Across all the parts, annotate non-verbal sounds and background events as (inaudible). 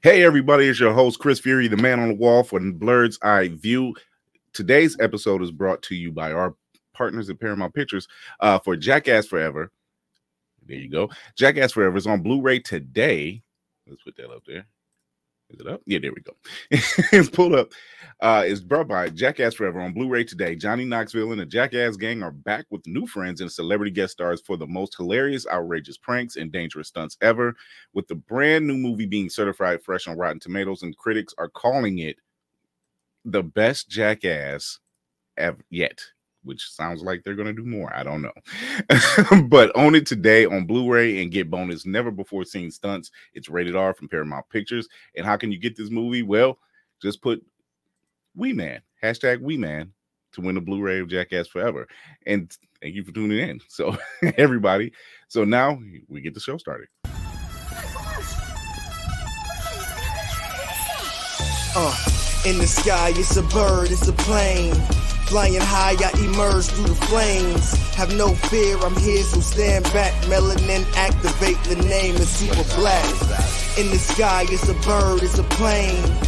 Hey, everybody, it's your host, Chris Fury, the man on the wall for Blurred's Eye View. Today's episode is brought to you by our partners at Paramount Pictures uh, for Jackass Forever. There you go. Jackass Forever is on Blu ray today. Let's put that up there. Is it up? Yeah, there we go. it's (laughs) pulled up. Uh, it's brought by Jackass Forever on Blu-ray today. Johnny Knoxville and the Jackass gang are back with new friends and celebrity guest stars for the most hilarious, outrageous pranks and dangerous stunts ever. With the brand new movie being certified fresh on Rotten Tomatoes, and critics are calling it the best Jackass ever yet which sounds like they're going to do more. I don't know. (laughs) but own it today on Blu ray and get bonus never before seen stunts. It's rated R from Paramount Pictures. And how can you get this movie? Well, just put Wee Man, hashtag Wee Man to win a Blu ray of Jackass Forever. And thank you for tuning in. So, (laughs) everybody. So now we get the show started. Uh, in the sky, it's a bird, it's a plane. Flying high, I emerge through the flames. Have no fear, I'm here, so stand back. Melanin activate, the name is super black. In the sky, it's a bird, it's a plane.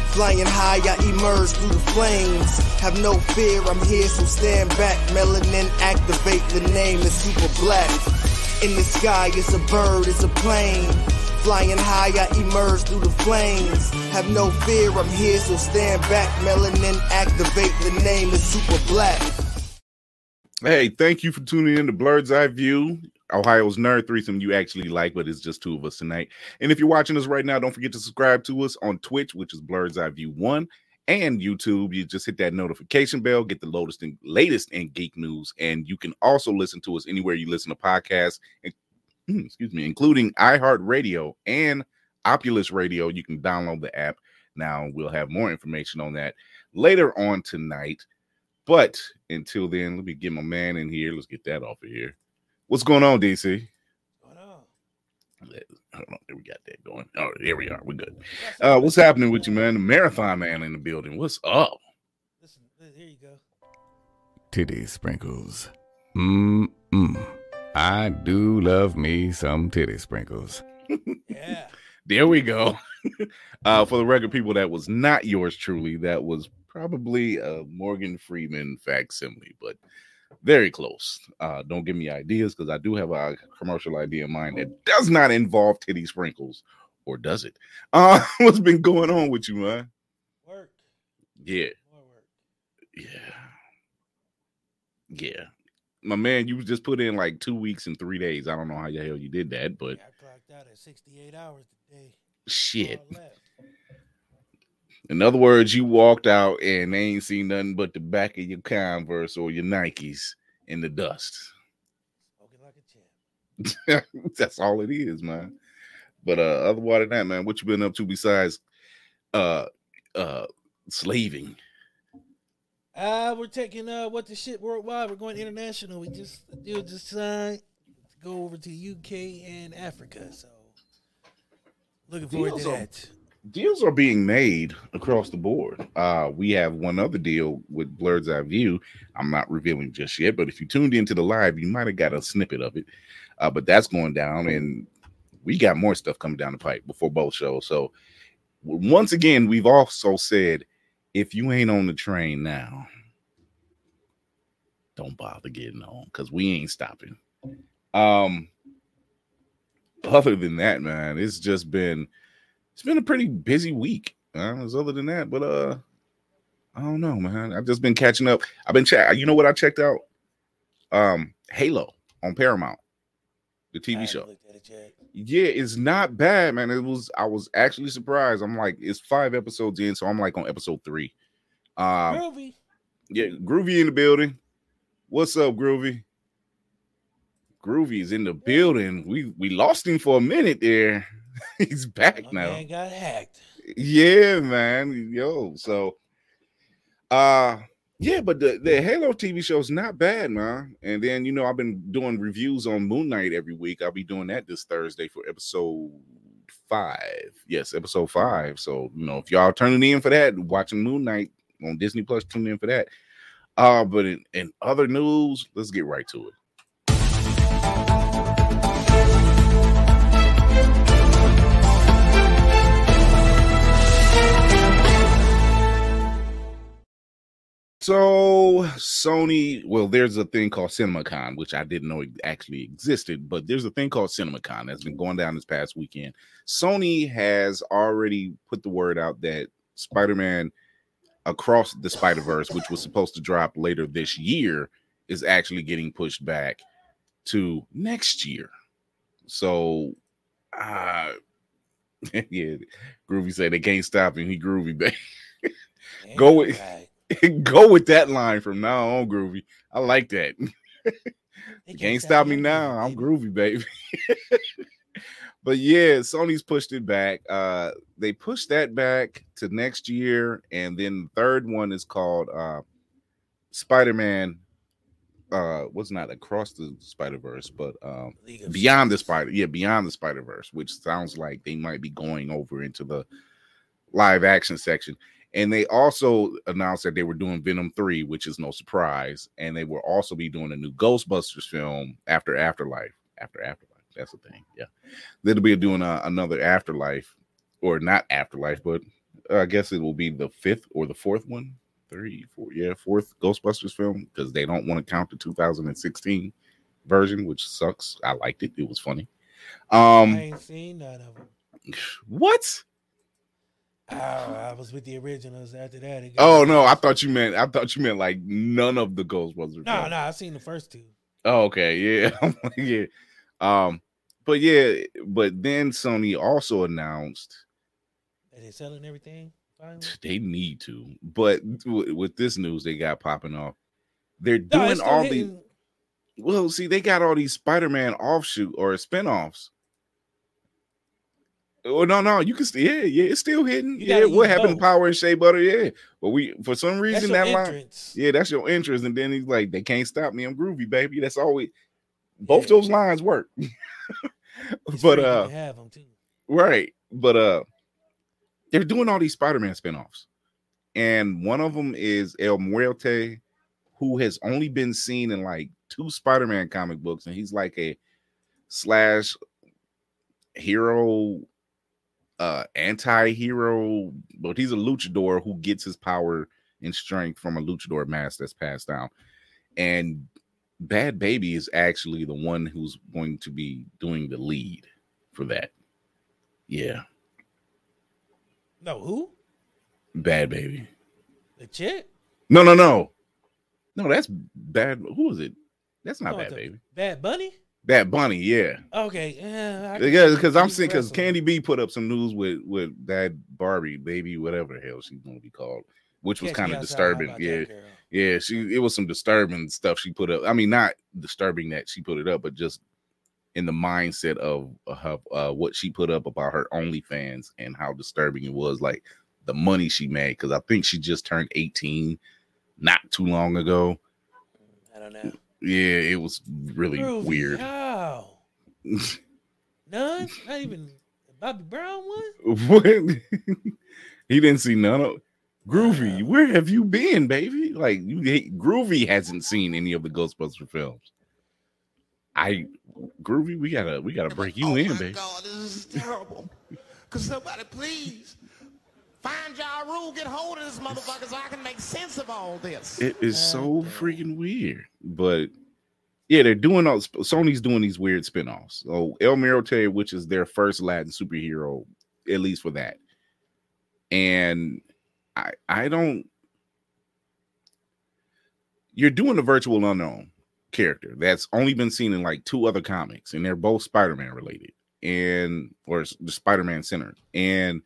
Flying high, I emerge through the flames. Have no fear, I'm here, so stand back. Melanin activate, the name is super black. In the sky, it's a bird, it's a plane. Flying high, I emerge through the flames. Have no fear, I'm here, so stand back. Melanin activate, the name is super black. Hey, thank you for tuning in to Blurred's Eye View. Ohio's Nerd Threesome you actually like, but it's just two of us tonight. And if you're watching us right now, don't forget to subscribe to us on Twitch, which is Blurred's Eye View 1, and YouTube. You just hit that notification bell, get the latest and latest in geek news, and you can also listen to us anywhere you listen to podcasts, and, hmm, excuse me, including iHeartRadio and Opulus Radio. You can download the app. Now, we'll have more information on that later on tonight. But until then, let me get my man in here. Let's get that off of here. What's going on, DC? What up? Hold on, there we got that going. Oh, there we are. We're good. Uh, what's happening with you, man? The marathon man in the building. What's up? Listen, here you go. titty sprinkles. Mmm, mmm. I do love me some titty sprinkles. (laughs) Yeah. There we go. (laughs) uh, for the record, people, that was not yours truly. That was probably a Morgan Freeman facsimile, but very close. Uh, don't give me ideas because I do have a commercial idea in mind that does not involve titty sprinkles, or does it? (laughs) Uh, what's been going on with you, man? Work. Yeah, work. yeah, yeah. My man, you just put in like two weeks and three days. I don't know how the hell you did that, but Yeah, I clocked out at 68 hours today. shit. In other words, you walked out and they ain't seen nothing but the back of your Converse or your Nikes in the dust. Like. (laughs) That's all it is, man. But uh otherwise than that, man, what you been up to besides uh uh slaving? Uh, we're taking uh what the shit worldwide. We're going international. We just deal just signed to go over to UK and Africa. So looking forward Deals to that. Deals are being made across the board. Uh we have one other deal with Blurred's Eye View. I'm not revealing just yet, but if you tuned into the live, you might have got a snippet of it. Uh, but that's going down, and we got more stuff coming down the pipe before both shows. So once again, we've also said if you ain't on the train now, don't bother getting on because we ain't stopping. Um, other than that, man, it's just been it's been a pretty busy week. Uh, other than that, but uh, I don't know, man. I've just been catching up. I've been check. You know what I checked out? Um, Halo on Paramount, the TV show. it. Yeah, it's not bad, man. It was. I was actually surprised. I'm like, it's five episodes in, so I'm like on episode three. Um, Groovy. yeah, Groovy in the building. What's up, Groovy? Groovy is in the building. We we lost him for a minute there. (laughs) He's back My now. man got hacked. Yeah, man. Yo, so uh yeah, but the, the Halo TV show is not bad, man. And then you know, I've been doing reviews on Moon Knight every week. I'll be doing that this Thursday for episode five. Yes, episode five. So you know, if y'all turning in for that, watching Moon Knight on Disney Plus, tune in for that. Uh, but in, in other news, let's get right to it. So Sony, well, there's a thing called CinemaCon, which I didn't know actually existed, but there's a thing called CinemaCon that's been going down this past weekend. Sony has already put the word out that Spider-Man Across the Spider-Verse, which was supposed to drop later this year, is actually getting pushed back to next year. So uh (laughs) yeah, Groovy said they can't stop him. He groovy, baby. (laughs) Go with- right. (laughs) Go with that line from now on, Groovy. I like that. (laughs) They Can't stop me now. I'm groovy, baby. (laughs) but yeah, Sony's pushed it back. Uh they pushed that back to next year, and then the third one is called uh Spider-Man. Uh what's not across the Spider-Verse, but um beyond the spider yeah beyond the spider verse which sounds like they might be going over into the live action section and they also announced that they were doing venom 3 which is no surprise and they will also be doing a new ghostbusters film after afterlife after afterlife that's the thing yeah they'll be doing a, another afterlife or not afterlife but uh, i guess it will be the fifth or the fourth one three four yeah fourth ghostbusters film because they don't want to count the 2016 version, which sucks. I liked it. It was funny. I Um, ain't seen none of them. what? I was with the originals after that. Oh no, I thought you meant I thought you meant like none of the Ghostbusters. No, no, I seen the first two. Oh, okay, yeah, (laughs) yeah. Um, but yeah, but then Sony also announced Are they selling everything? Finally? they need to, but with this news they got popping off, they're doing still all these. Well, see, they got all these Spider-Man offshoot or spinoffs. Oh no, no, you can still yeah, yeah, it's still hitting. You Yeah, what happened to. Power and Shea Butter? Yeah, but we for some reason that line, yeah, that's your interest. And then he's like, they can't stop me. I'm groovy, baby. That's always both Yeah. those lines work. (laughs) But uh, have them too. right, but uh, they're doing all these Spider-Man spinoffs, and one of them is El Muerte, who has only been seen in like two Spider-Man comic books, and he's like a slash hero uh anti-hero but he's a luchador who gets his power and strength from a luchador mask that's passed down. And bad baby is actually the one who's going to be doing the lead for that. Yeah. No, who? bad baby. The chick? no no no. No that's bad who is it? That's not bad baby. Bad Bunny? Bad bunny yeah Okay. Yeah, Yeah, because I'm seeing because. Candy B put up some news with with that Barbie baby, whatever the hell she's gonna be called, which was kind of disturbing. Yeah, yeah, she it was some disturbing stuff she put up. I mean, not disturbing that she put it up, but just in the mindset of her, uh, what she put up about her OnlyFans and how disturbing it was, like the money she made. Because I think she just turned 18 not too long ago. I don't know. Yeah, it was really Groovy, weird. How? (laughs) None? Not even Bobby Brown one? What? (laughs) he didn't see none of Groovy. Where have you been, baby? Like you, Groovy hasn't seen any of the Ghostbuster films. I, Groovy, we gotta, we gotta break you oh in, my baby. God, this is terrible. (laughs) Could somebody please find Ja Rule, get hold of this motherfucker so I can make sense of all this. It is so damn. freaking weird, but yeah, they're doing all. Sony's doing these weird spinoffs. So El Muerte, which is their first Latin superhero, at least for that, and I, I don't, you're doing a virtual unknown character that's only been seen in like two other comics, and they're both Spider-Man related and or the Spider-Man centered. And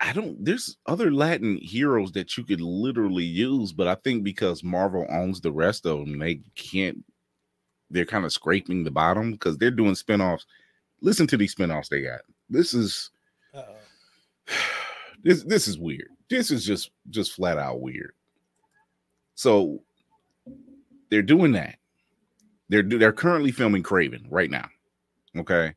I don't there's other Latin heroes that you could literally use, but I think because Marvel owns the rest of them, they can't they're kind of scraping the bottom because they're doing spin-offs. Listen to these spin-offs they got. This is Uh-oh. (sighs) this this is weird. This is just just flat out weird. So they're doing that. They're they're currently filming Kraven right now. Okay.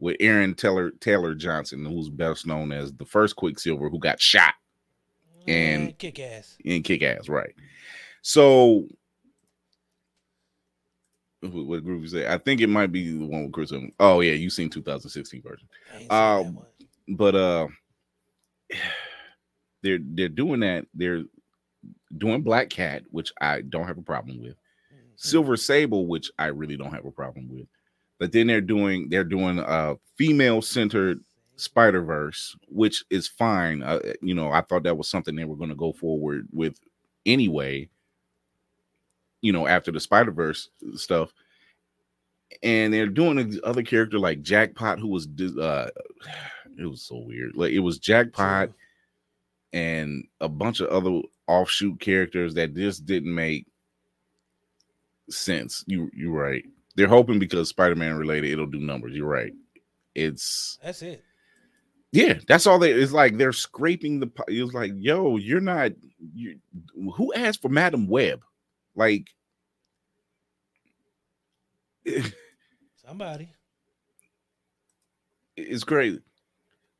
With Aaron Taylor Taylor Johnson, who's best known as the first Quicksilver who got shot And- kick ass. in Kick Ass, right? So what group is that? I think it might be the one with Chris. Evans. Oh yeah, you seen 2016 version. I ain't seen that Um, but uh (sighs) they're they're doing that they're doing black cat which i don't have a problem with Mhm. silver sable which i really don't have a problem with but then they're doing they're doing a female centered spider verse which is fine uh, you know i thought that was something they were going to go forward with anyway you know after the spider verse stuff and they're doing a other character like jackpot who was uh (sighs) it was so weird like it was jackpot and a bunch of other offshoot characters that just didn't make sense. You you're right. They're hoping because Spider-Man related, it'll do numbers. You're right. It's That's it. yeah, that's all they it's like they're scraping the po- it was like, yo, you're not you who asked for Madam Web? Like (laughs) Somebody. it's crazy.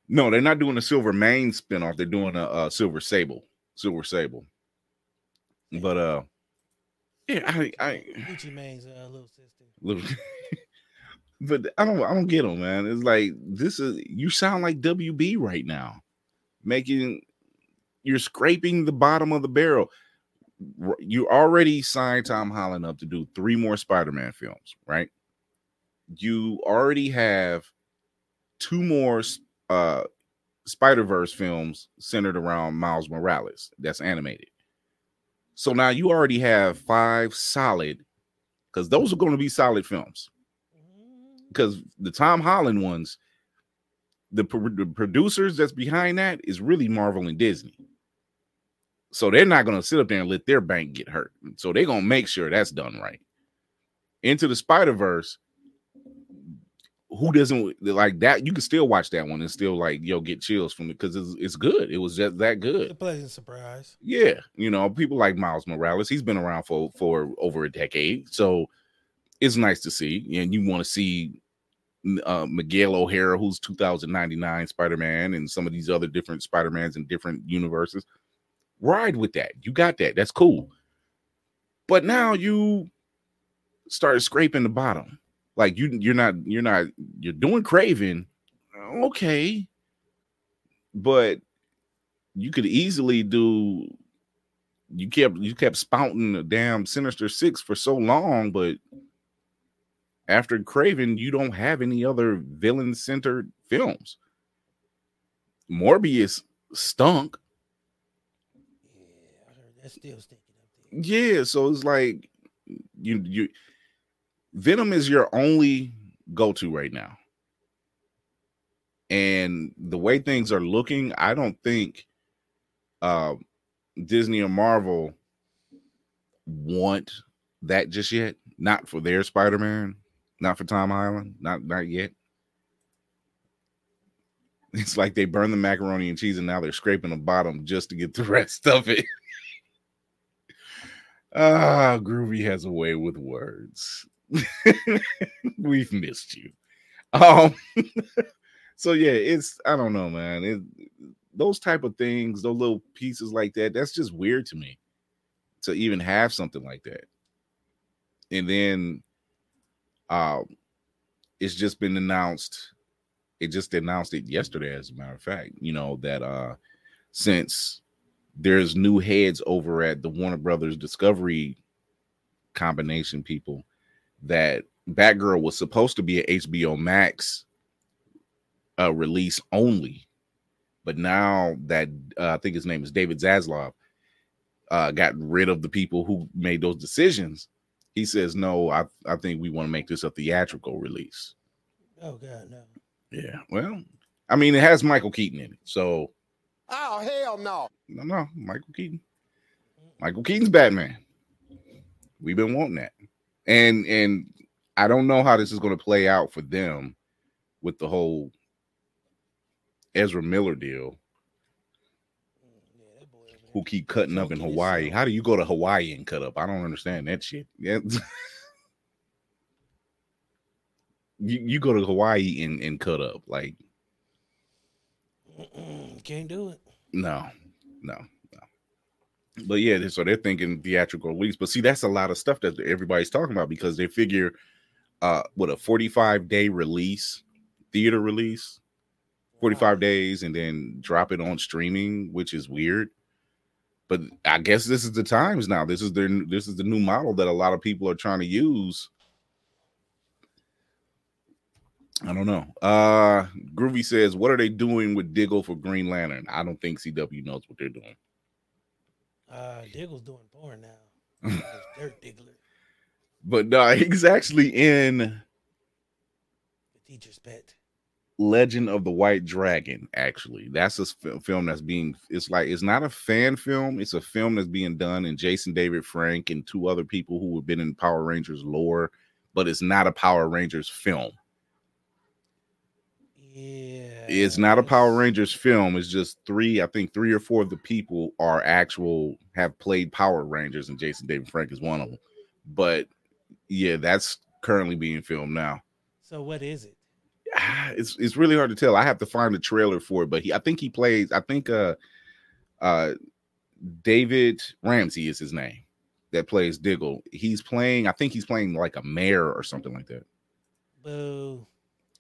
No, they're not doing a Silvermane spinoff. They're doing a, uh Silver Sable, Silver Sable. But uh, yeah, I I Gucci Mane's uh, little sister. little, (laughs) but I don't I don't get them, man. It's like this is you sound like WB right now, making you're scraping the bottom of the barrel. You already signed Tom Holland up to do three more Spider-Man films, right? You already have two more uh Spider-Verse films centered around Miles Morales that's animated. So now you already have five solid because those are going to be solid films mm-hmm. because the Tom Holland ones, the, pro- the producers that's behind that is really Marvel and Disney. So they're not going to sit up there and let their bank get hurt. So they're going to make sure that's done right. Into the Spider Verse, who doesn't like that? You can still watch that one and still like yo get chills from it because it's, it's good. It was just that It's good. a pleasant surprise. Yeah, you know, people like Miles Morales. He's been around for for over a decade, so it's nice to see. And you want to see uh, Miguel O'Hara, who's 2099 Spider Man, and some of these other different Spider Mans in different universes. Ride with that. You got that. That's cool. But now you started scraping the bottom. Like you, you're not, you're not, you're doing Kraven, okay, but you could easily do you kept you kept spouting the damn sinister six for so long but after kraven you don't have any other villain centered films. Morbius stunk. Yeah, that's still stinking up there. yeah so it's like you you venom is your only go-to right now. And the way things are looking i don't think uh disney or marvel want that just yet. Not for their spider-man not for tom Holland, not not yet. (laughs) It's like they burn the macaroni and cheese and now they're scraping the bottom just to get the (laughs) rest of it. (laughs) Ah, Groovy has a way with words. (laughs) We've missed you. Um, (laughs) so yeah, it's I don't know, man. It, those type of things, those little pieces like that, that's just weird to me to even have something like that. And then um it's just been announced. It just announced it yesterday, as a matter of fact, you know, that uh since there's new heads over at the Warner Brothers Discovery combination people that Batgirl was supposed to be an HBO Max uh, release only, but now that uh, I think his name is David Zaslav, uh, got rid of the people who made those decisions. He says, "No, I I think we want to make this a theatrical release." Oh God, no. Yeah, well, I mean, it has Michael Keaton in it, so Oh, hell no. no, no, Michael Keaton. Michael Keaton's Batman. We've been wanting that, and and I don't know how this is going to play out for them with the whole Ezra Miller deal. Yeah, boy. Who keep cutting up in Hawaii? How do you go to Hawaii and cut up? I don't understand that shit. Yeah. (laughs) you, you go to Hawaii and, and cut up. Like, Mm-mm, Can't do it. no, no, no. But yeah, so they're thinking theatrical release. But see, that's a lot of stuff that everybody's talking about because they figure uh what a 45 day release, theater release, 45 days, and then drop it on streaming, which is weird. But I guess this is the times now. This is their this is the new model that a lot of people are trying to use. I don't know. Uh Groovy says, What are they doing with Diggle for Green Lantern? I don't think CW knows what they're doing. Uh, Diggle's doing porn now. (laughs) Dirk Diggler, But no, he's actually in the teacher's pet. Legend of the White Dragon. Actually, that's a film that's being. It's like it's not a fan film. It's a film that's being done, and Jason David Frank and two other people who have been in Power Rangers lore, but it's not a Power Rangers film. Yeah, It's not a Power Rangers film. It's just three. I think three or four of the people are actual have played Power Rangers, and Jason David Frank is one of them. But yeah, that's currently being filmed now. So what is it? (sighs) it's it's really hard to tell. I have to find the trailer for it, but he I think he plays. I think uh uh David Ramsey is his name that plays Diggle. He's playing. I think he's playing like a mayor or something like that. Boo.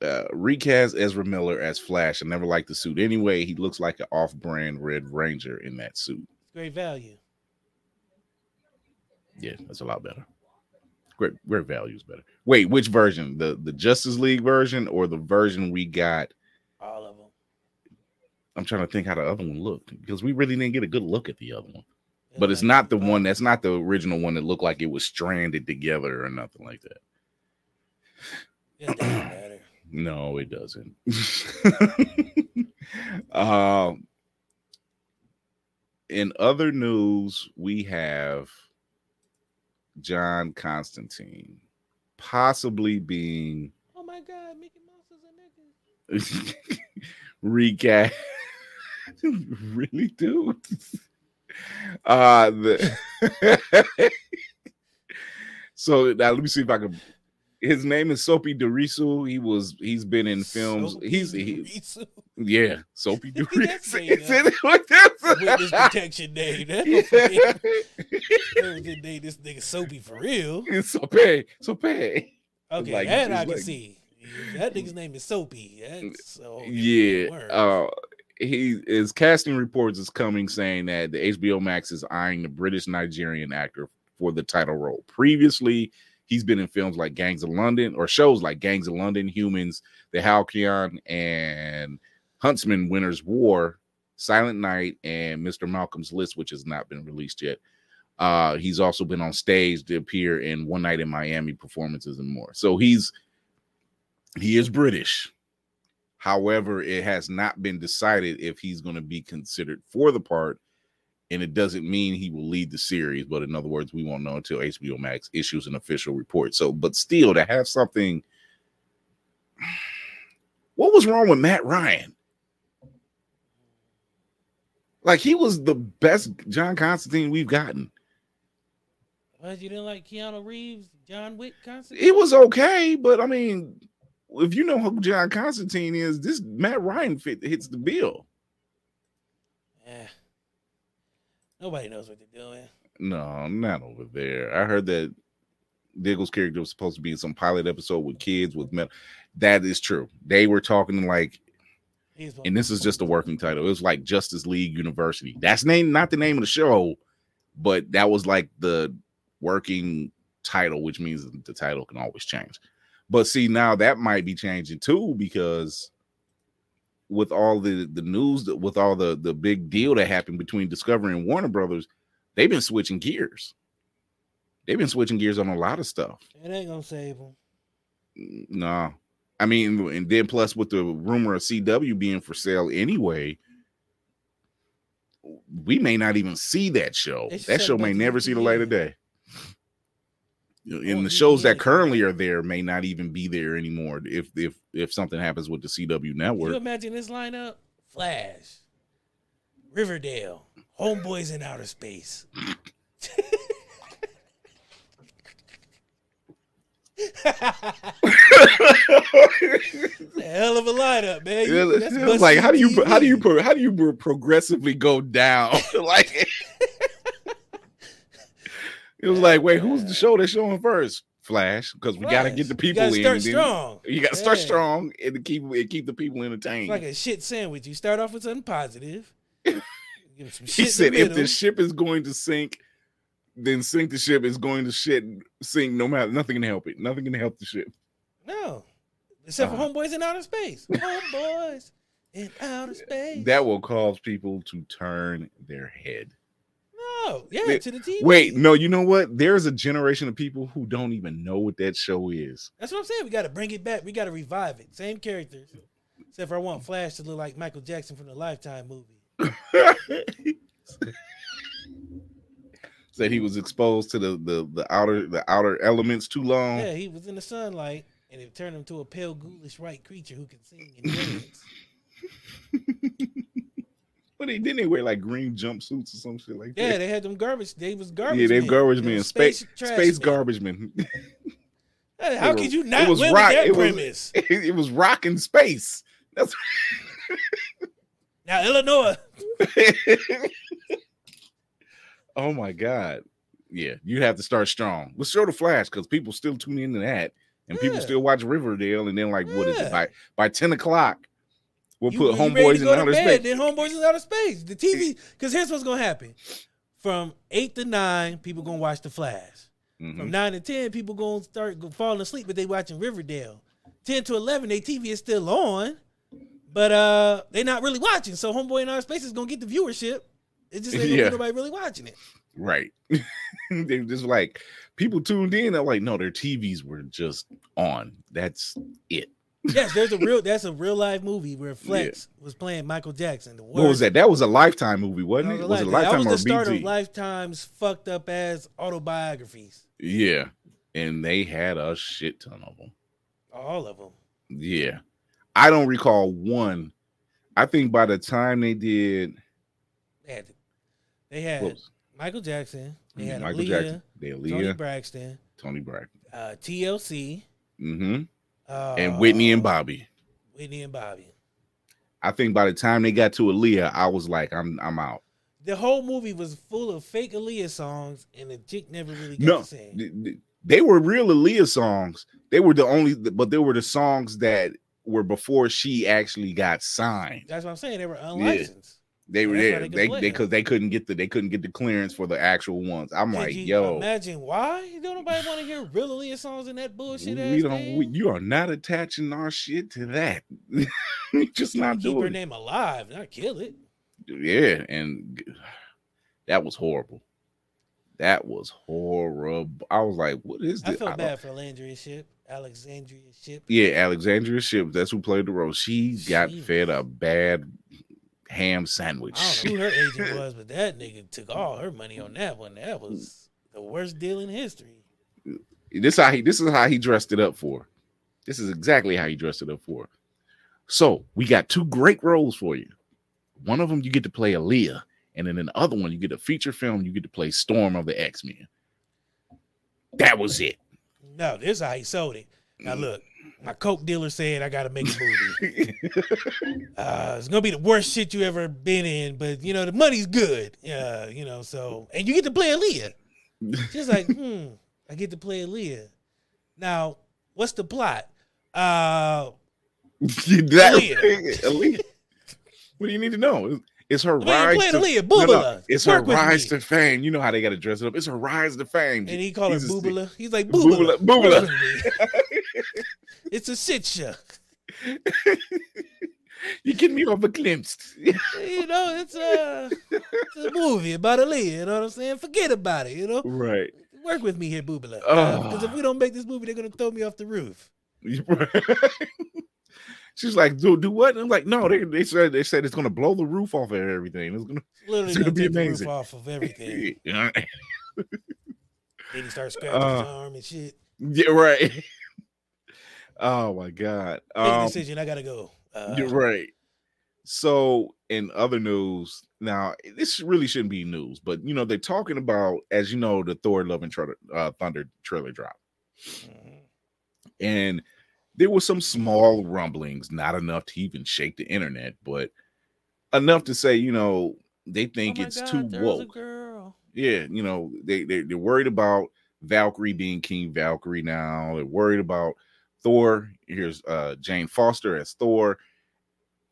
Uh, recast Ezra Miller as Flash. I never liked the suit anyway. He looks like an off-brand Red Ranger in that suit. Great value. Yeah, that's a lot better. Great, great value is better. Wait, which version? The the Justice League version or the version we got All of them. I'm trying to think how the other one looked because we really didn't get a good look at the other one. But it's not the one that's not the original one that looked like it was stranded together or nothing like that. Matter. (clears throat) No, it doesn't. (laughs) um, in other news, we have John Constantine possibly being Oh my God, Mickey Mouse is a nigga. (laughs) recast. (laughs) really, dude? Uh the so now let me see if I can. His name is Soapy Dirisu. He was he's been in films. Soapy he's he, yeah, Soapy That's Dirisu. made Is it like Witness protection day. (laughs) That Yeah. (laughs) Day, this nigga soapy for real. (laughs) It's Soapy, Soapy. Okay, Like, that I can like- see. That nigga's name is Soapy. That's so Yeah. Uh, he his casting reports is coming saying that the HBO Max is eyeing the British Nigerian actor for the title role. Previously, he's been in films like Gangs of London or shows like Gangs of London, Humans, The Halcyon, and Huntsman Winter's War, Silent Night, and Mr. Malcolm's List, which has not been released yet. Uh, he's also been on stage to appear in One Night in Miami performances and more. So he's he is British. However, it has not been decided if he's going to be considered for the part, and it doesn't mean he will lead the series. But in other words, we won't know until HBO Max issues an official report. So, but still, to have something, (sighs) what was wrong with Matt Ryan? Like he was the best John Constantine we've gotten. What you didn't like Keanu Reeves, John Wick concert? It was okay, but I mean, if you know who John Constantine is, this Matt Ryan fit hits the bill. Yeah. Nobody knows what they're doing. No, not over there. I heard that Diggle's character was supposed to be in some pilot episode with kids with metal. That is true. They were talking like, and this is just a working title. It was like Justice League University. That's name, not the name of the show, but that was like the working title, which means the title can always change. But see, now that might be changing too because with all the the news that with all the the big deal that happened between Discovery and Warner Brothers, they've been switching gears. They've been switching gears on a lot of stuff. It ain't gonna save them. No, I mean, and then plus with the rumor of CW being for sale anyway, we may not even see that show. That show may never see the light of day. And the shows that currently are there may not even be there anymore if if if something happens with the CW Can you network. imagine this lineup? Flash, Riverdale, Homeboys in Outer Space. (laughs) Hell of a lineup, man. You- like how do you how do you how do you pro- progressively go down? (laughs) like it was like, wait, who's the show that's showing first? Flash, because we got to get the Flash. You people gotta in. Start strong. You got to start strong and keep and keep the people entertained. It's like a shit sandwich. You start off with something positive. (laughs) Give some he shit in said, the if the ship is going to sink, then sink the ship is going to shit sink. No matter nothing can help it. Nothing can help the ship. No. Except Uh-huh. for Homeboys in Outer Space. (laughs) Homeboys in Outer Space. That will cause people to turn their head. No. Yeah, Wait, to the TV. Wait, no, you know what? There's a generation of people who don't even know what that show is. That's what I'm saying. We got to bring it back. We got to revive it. Same characters. Except for I want Flash to look like Michael Jackson from the Lifetime movie. (laughs) Said he was exposed to the, the the outer the outer elements too long. Yeah, he was in the sunlight and it turned him to a pale, ghoulish white creature who can sing and dance. (laughs) But they didn't they wear like green jumpsuits or some shit like Yeah, that. Yeah, they had them garbage. They was garbage. yeah, they men. garbage men, was space trash space men. garbage men. (laughs) Hey, how It could was- you it not was win rock- with that it was- premise? (laughs) it, it was rocking space. That's (laughs) Now Illinois, oh my god. Yeah, you have to start strong. Let's show the flash because people still tune into that, and people still watch Riverdale, and then like what is it by by ten o'clock? We'll you, put you homeboys in outer bed, space. Then homeboys in outer space. The TV, because here's what's gonna happen: from eight to nine, people gonna watch The Flash. Mhm. From nine to ten, people gonna start falling asleep, but they watching Riverdale. Ten to eleven, their TV is still on, but uh, they not really watching. So Homeboy in Outer Space is gonna get the viewership. It just ain't gonna Yeah. be nobody really watching it. Right. (laughs) They're just like people tuned in. They're like, no, their TVs were just on. That's it. Yes, there's a (laughs) real that's a real live movie where Flex was playing Michael Jackson. The What was that? That was a lifetime movie, wasn't That it? was, a Lifetime. that was the start BT? of Lifetime's fucked up ass autobiographies. Yeah. And they had a shit ton of them. All of them. Yeah. I don't recall one. I think by the time they did They had, they had Michael Jackson. They had Michael Aaliyah, Jackson, they Toni Aaliyah, Braxton, Toni Braxton, uh, TLC, hmm uh, and Whitney and Bobby. Whitney and Bobby. I think by the time they got to Aaliyah, I was like, I'm I'm out. The whole movie was full of fake Aaliyah songs, and the chick never really got No, to sing. th- th- they were real Aaliyah songs. They were the only, but they were the songs that were before she actually got signed. That's what I'm saying. They were unlicensed. They were there. they could They they because they couldn't get the they couldn't get the clearance for the actual ones. I'm Could like, yo, imagine why? Don't nobody want to hear real Aaliyah songs in that bullshit ass we don't. We, you are not attaching our shit to that. (laughs) just not keep her doing it. name alive, not kill it. Yeah, and that was horrible. That was horrible. I was like, what is I this? felt don't- bad for Alexandria Shipp. Alexandria Shipp. Yeah, Alexandria Shipp. That's who played the role. She got She fed a bad ham sandwich. I don't know who her agent (laughs) was, but that nigga took all her money on that one. That was the worst deal in history. this how he. This is how he dressed it up for. This is exactly how he dressed it up for. So we got two great roles for you. One of them you get to play Aaliyah, and then the other one you get a feature film. You get to play Storm of the X Men. That was it. No, this is how he sold it. Now look, my coke dealer said I gotta make a movie. (laughs) uh, it's gonna be the worst shit you ever been in, but you know the money's good. Yeah, you know so, and you get to play Aaliyah. She's like, (laughs) hmm, I get to play Aaliyah. Now, what's the plot? Uh, (laughs) that, Aaliyah. Aaliyah. What do you need to know? It's her I mean, rise. to, Aaliyah, No, no, it's Work her rise me. to fame. You know how they got to dress it up. It's her rise to fame. And he called her Boobala. He's like Boobala, Boobala. Boobala. Work with me. it's a shit show. (laughs) You getting me over glimpsed. (laughs) you know, it's a, it's a movie about Aaliyah. You know what I'm saying? Forget about it. You know, right. work with me here, Boobala. Oh. Because if we don't make this movie, they're gonna throw me off the roof. (laughs) She's like, do do what? And I'm like, no, they, they said they said it's gonna blow the roof off of everything. It's gonna Literally It's gonna, gonna be amazing. roof off of everything. then he starts scratching his Uh, arm and shit. yeah, right. Oh my god. Big Um, decision. I gotta go. Uh, You're right. So, in other news, now this really shouldn't be news, but you know they're talking about, as you know, the Thor: Love and Tr- uh, Thunder trailer drop, mhm. and there was some small rumblings, not enough to even shake the internet, but enough to say, you know, they think Oh it's God, too there was a woke. girl. Yeah, you know, they, they they're worried about Valkyrie being King Valkyrie now. They're worried about Thor. Here's uh Jane Foster as Thor,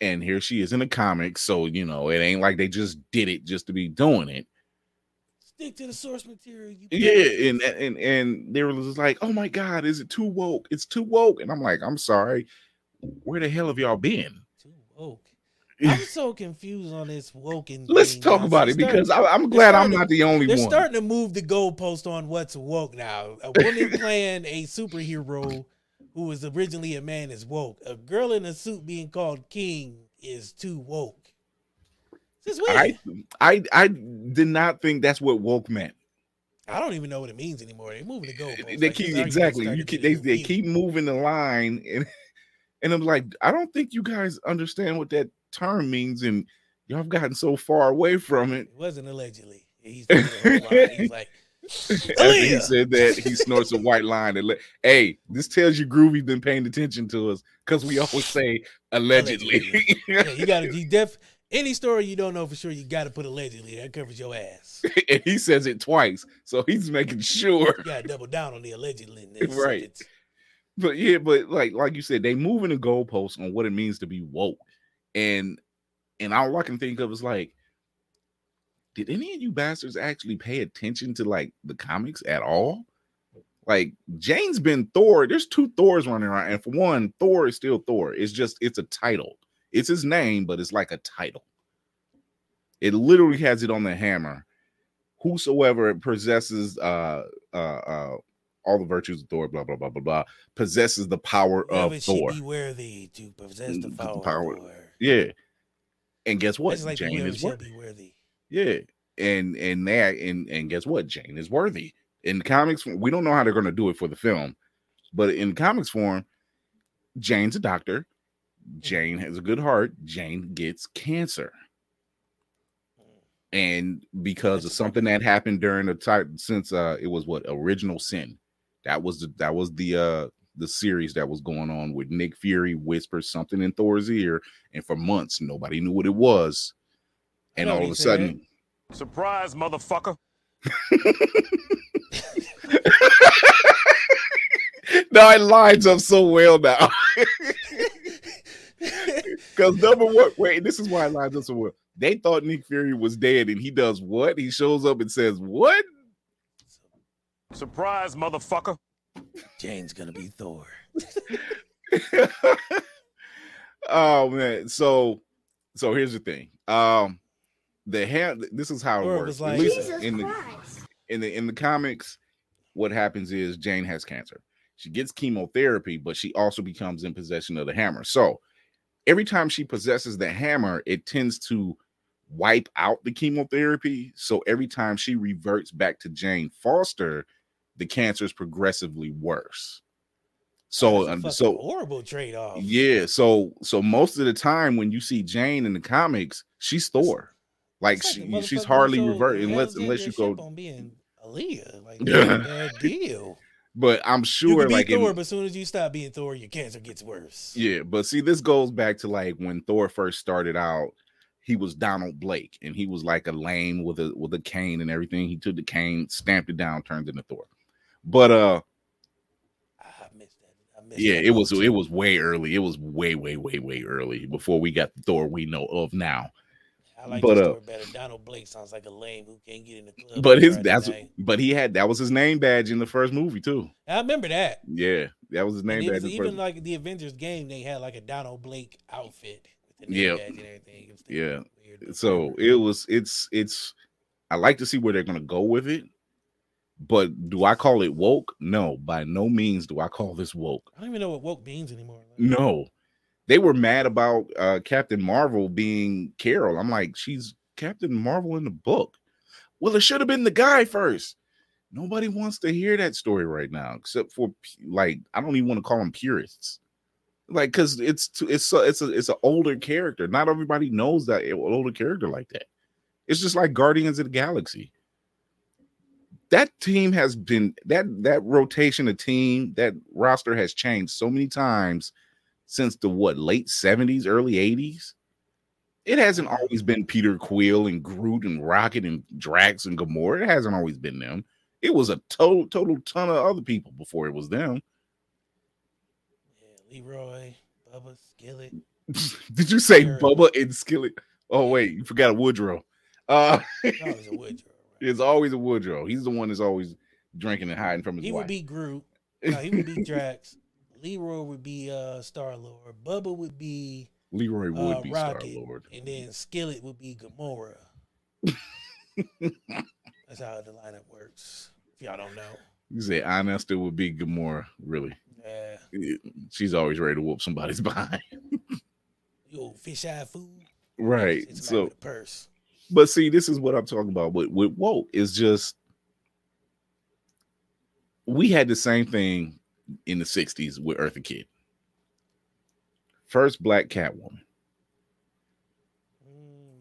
and here she is in the comics. So you know, it ain't like they just did it just to be doing it. Stick to the source material. You Yeah, and and and they were just like, "Oh my God, is it too woke? It's too woke." And I'm like, "I'm sorry, where the hell have y'all been?" too woke. I'm so confused on this woken. (laughs) Let's thing talk about They're it because starting- I, I'm glad I'm not the only They're one. starting to move the goalpost on what's woke now. A woman (laughs) playing a superhero who was originally a man is woke. A girl in a suit being called king is too woke. This is weird. I I I did not think that's what woke meant. I don't even know what it means anymore. They're moving the goalpost. they Like, keep exactly you keep, they, they keep moving the line and and i'm like i don't think you guys understand what that term means and y'all have gotten so far away from it It wasn't allegedly. He's doing the whole line. He's (laughs) like, (laughs) after he said that he snorts a white line and le- hey this tells you groovy's been paying attention to us because we always say allegedly yeah, you got to (laughs) you def any story you don't know for sure. You got to put allegedly. That covers your ass. (laughs) and he says it twice so he's making sure You got to double down on the allegedly. Right. but yeah, but like like you said, they moving the goalposts on what it means to be woke, and and all I can think of is like, did any of you bastards actually pay attention to like the comics at all? Like Jane's been Thor. There's two Thors running around, and for one, Thor is still Thor. It's just it's a title. It's his name, but it's like a title. It literally has it on the hammer. Whosoever possesses uh uh uh all the virtues of Thor, blah blah blah blah blah, possesses the power of Never she Thor. be worthy to possess the The power. power. of Thor. Yeah. And guess what? Like Jane is worthy. be worthy. Yeah. And and that and and guess what? Jane is worthy. In comics, we don't know how they're gonna do it for the film, but in comics form, Jane's a doctor. Jane has a good heart. Jane gets cancer. And because of something that happened during the time since uh it was what original sin. That was the that was the uh the series that was going on with Nick Fury whispers something in Thor's ear, and for months nobody knew what it was. I And know all of a said. sudden, Surprise, motherfucker. (laughs) no, it lines up so well now. (laughs) Because number one, wait, this is why it lines up so well. They thought Nick Fury was dead, and he does what? He shows up and says, "What?" Surprise, motherfucker. Jane's gonna be Thor. (laughs) oh man, so so here's the thing. Um, the hand. This is how it Or it works. was like- Jesus in the Christ. in the in the comics, what happens is Jane has cancer. She gets chemotherapy, but she also becomes in possession of the hammer. So every time she possesses the hammer, it tends to wipe out the chemotherapy. So every time she reverts back to Jane Foster, the cancer is progressively worse. So um, so horrible trade off. yeah, so so most of the time when you see Jane in the comics, she's Thor. Like she, she's hardly revert unless unless you go. on being Aaliyah. Like Yeah. that's a (laughs) bad deal. But I'm You sure, be like in- Thor, but as soon as you stop being Thor, your cancer gets worse. Yeah, but see, this goes back to like when Thor first started out. He was Donald Blake, and he was like a lame with a with a cane and everything. He took the cane, stamped it down, turned into Thor. But uh, I missed that. I missed yeah, it was too. it was way early. It was way way way way early before we got the Thor we know of now. I like but, uh, better. Donald Blake sounds like a lame who can't get in the club. But his that's night. but he had that was his name badge in the first movie too. I remember that. Yeah, that was his name And badge. was in the even first- like the Avengers game, they had like a Donald Blake outfit with the name Yeah. badge and everything. It was Yeah. weird. So it was it's it's I like to see where they're gonna go with it. But do I call it woke? No, by no means do I call this woke. I don't even know what woke means anymore. No. They were mad about uh Captain Marvel being Carol. I'm like, she's Captain Marvel in the book. Well, it should have been the guy first. Nobody wants to hear that story right now, except for like I don't even want to call them purists. Like, cause it's it's it's a it's an older character. Not everybody knows that older character like that. It's just like Guardians of the Galaxy. That team has been that that rotation of team that roster has changed so many times since the what late 70s, early 80s. It hasn't always been Peter Quill and Groot and Rocket and Drax and Gamora. It hasn't always been them. It was a total total ton of other people before it was them. Yeah, Leroy, Bubba, Skillet. (laughs) Did you say Sure. Bubba and Skillet? Oh wait, you forgot a Woodrow. Uh It's always a Woodrow. (laughs) Right? it's always a Woodrow. He's the one that's always drinking and hiding from his He wife. would be Groot. (laughs) No, he would be Drax. Leroy would be uh Star Lord. Bubba would be Leroy would uh, be Star Lord. and then Skillet would be Gamora. (laughs) That's how the lineup works. If y'all don't know, You say Honesta would be Gamora, really. yeah, She's always ready to whoop somebody's (laughs) behind. you old fish eye fool. right. It's So purse. But see, this is what I'm talking about. With with woke is just we had the same thing in the '60s with Eartha Kitt. First black Catwoman,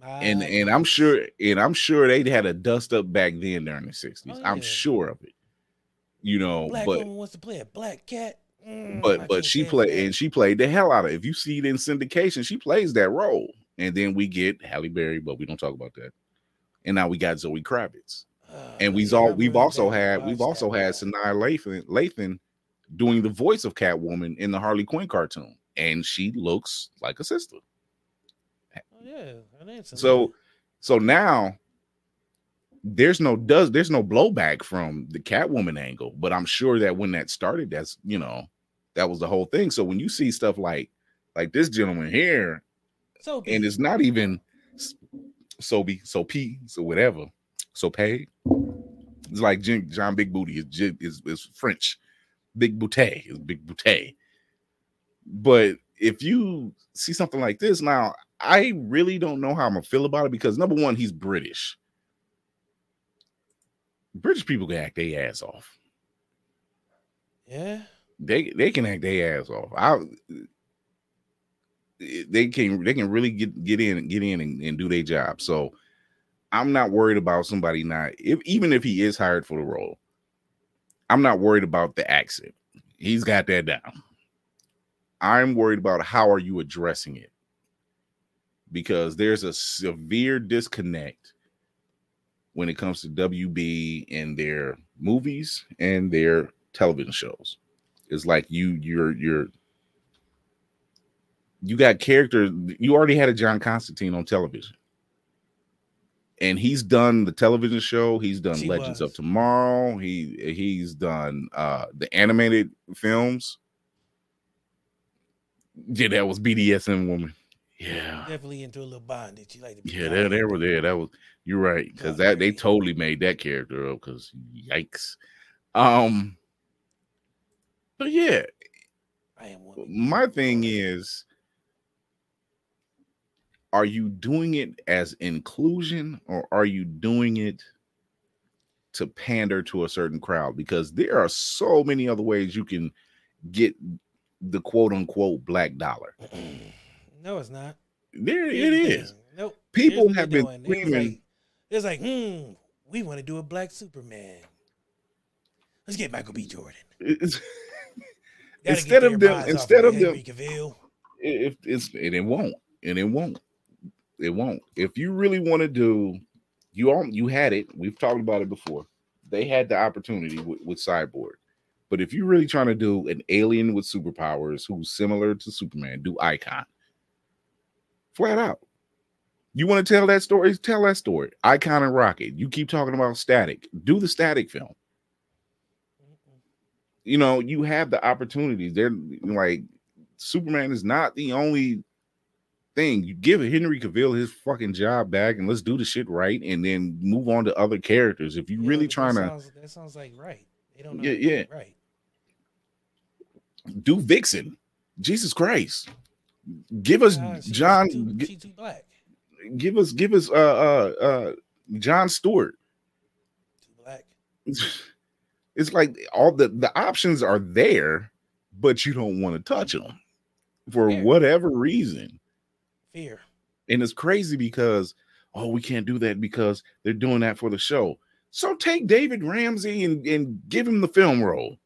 Mm, and and I'm sure and I'm sure they had a dust up back then during the '60s. Oh, I'm sure of it. You know, black but woman wants to play a black cat. Mm, but can't but she played and she played the hell out of it. If you see it in syndication, she plays that role. And then we get Halle Berry, but we don't talk about that. And now we got Zoe Kravitz. Uh, and we've yeah, all I'm we've also had we've also had one. Sanaa Lathan, Lathan doing the voice of Catwoman in the Harley Quinn cartoon, and she looks like a sister. Oh, yeah, So so now there's no does there's no blowback from the Catwoman angle, but I'm sure that when that started, that's you know that was the whole thing. So when you see stuff like like this gentleman here, so and it's not even so be so P, so whatever, so pay. It's like John Big Booty is, is is French. Big Boutte is Big Boutte. But if you see something like this now, I really don't know how I'm gonna feel about it because number one, he's British. British people can act their ass off. yeah, They they can act their ass off. I they can they can really get get in and get in and, and do their job. So I'm not worried about somebody not if even if he is hired for the role. I'm not worried about the accent. He's got that down. I'm worried about how are you addressing it? Because there's a severe disconnect when it comes to WB and their movies and their television shows. It's like you you're you're you got characters you already had a John Constantine on television. And he's done the television show, he's done She Legends was. of Tomorrow, he he's done uh the animated films. Yeah, that was BDSM woman. Yeah. definitely into a little bondage. You like to be Yeah, there, there were there. That was you're right because that they totally made that character up. Because yikes, um, but yeah, I am one. my thing is, are you doing it as inclusion or are you doing it to pander to a certain crowd? Because there are so many other ways you can get the quote unquote black dollar. (clears throat) no, it's not. There Here's it the is. thing. Nope. People have been doing. It was like, it's like, hmm, we want to do a black Superman. Let's get Michael B. Jordan. (laughs) Instead of them- instead of them- Cavill. if it's and it won't and it won't it won't. If you really want to do you all you had it we've talked about it before. They had the opportunity with, with cyborg. But if you're really trying to do an alien with superpowers who's similar to superman do icon flat out. You want to tell that story? Tell that story. Icon and rocket. You keep talking about static. Do the static film. You know you have the opportunities. They're like Superman is not the only thing. You give Henry Cavill his fucking job back, and let's do the shit right, and then move on to other characters. If you Yeah, really trying that to that sounds like right. They don't know Yeah, how to do yeah. right. do Vixen, Jesus Christ, give us John, too, she too black. give us give us uh uh uh John Stewart. Too black. (laughs) It's like all the the options are there, but you don't want to touch them for Yeah. whatever reason. Fear. And it's crazy because oh, we can't do that because they're doing that for the show. So take David Ramsey and, and give him the film role.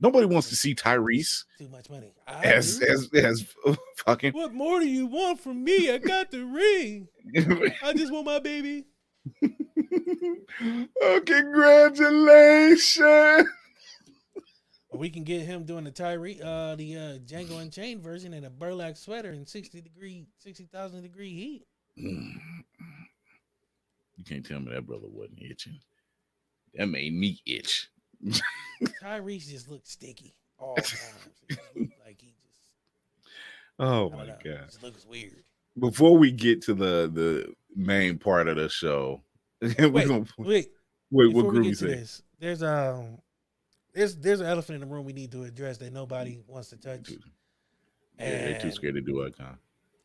Nobody wants to see Tyrese Too much money. I as agree. as as (laughs) fucking. what more do you want from me? I got the ring. I just want my baby. (laughs) oh, congratulations! Or we can get him doing the Tyree, uh, the uh, Django Unchained version in a burlap sweater in sixty degree, sixty thousand degree heat. You can't tell me that brother wasn't itching. That made me itch. (laughs) Tyrese just looked sticky all times. He just looked like he just, Oh my know, god! just looks weird. Before we get to the the main part of the show, (laughs) we're Wait, gonna wait. wait. Before What we Groovy get this, there's um, there's there's an elephant in the room we need to address that nobody wants to touch. Yeah, they're too And scared to do it. Huh?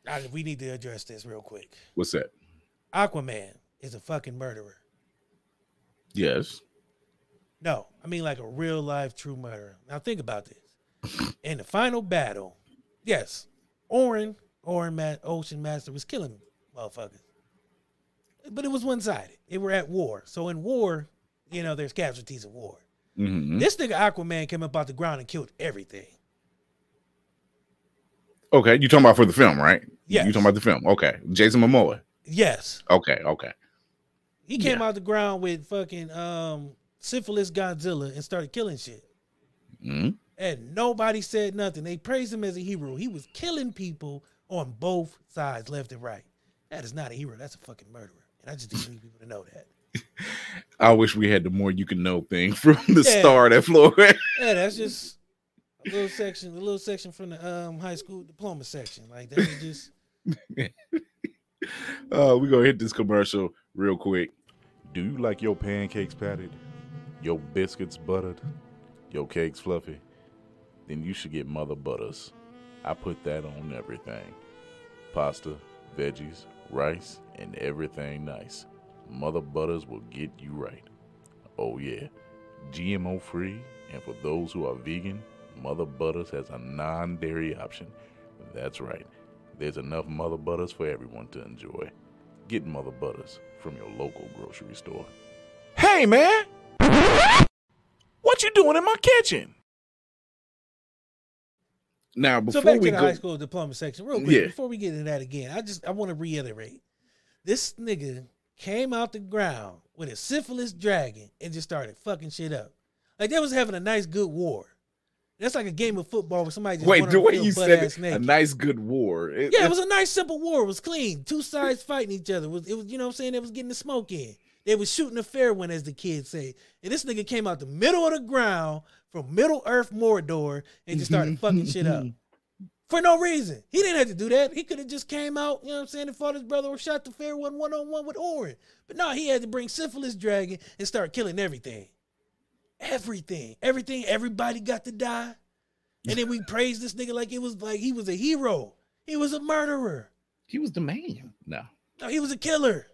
I- we need to address this real quick. What's that? Aquaman is a fucking murderer. Yes. No, I mean like a real life true murderer. Now think about this. (laughs) In the final battle, yes, Orin, Orin Ma- Ocean Master was killing motherfuckers. But it was one sided. They were at war. So in war, you know, there's casualties of war. Mhm. This nigga Aquaman came up out the ground and killed everything. Okay, you talking about for the film, right? Yeah. You talking about the film? Okay, Jason Momoa. Yes. Okay, okay. He came Yeah. out the ground with fucking um syphilis Godzilla and started killing shit. Mhm. And nobody said nothing. They praised him as a hero. He was killing people on both sides, left and right. That is not a hero. That's a fucking murderer. And I just didn't need people to know that. (laughs) I wish we had the more you can know thing (laughs) from the Yeah. star that Florida. Yeah, that's just a little section, a little section from the um high school diploma section. Like that was just (laughs) uh, we're gonna hit this commercial real quick. Do you like your pancakes patted? Your biscuits buttered? Your cakes fluffy? Then you should get Mother Butters. I put that on everything pasta, veggies, rice, and everything nice. Mother Butters will get you right. Oh, yeah. GMO free, and for those who are vegan, Mother Butters has a non dairy option. That's right. There's enough Mother Butters for everyone to enjoy. Get Mother Butters from your local grocery store. Hey, man! What you doing in my kitchen? Now, so before back we to the go, high school diploma section. Real quick, Yeah. before we get into that again, I just I want to reiterate. This nigga came out the ground with a syphilis dragon and just started fucking shit up. Like they was having a nice good war. That's like a game of football where somebody just wait, the way you said it, a nice good war. It- Yeah, it was a nice simple war. It was clean. Two sides fighting each other. It was, it was you know what I'm saying? They was getting the smoke in. They was shooting a fair one, as the kids say. And this nigga came out the middle of the ground from Middle Earth Mordor and just started fucking shit up. (laughs) For no reason. He didn't have to do that. He could have just came out, you know what I'm saying, and fought his brother or shot the fair one one on one with Orin. But no, he had to bring syphilis dragon and start killing everything. Everything. Everything. Everybody got to die. And then we (laughs) praised this nigga like it was like he was a hero. He was a murderer. he was the man. No, No, he was a killer.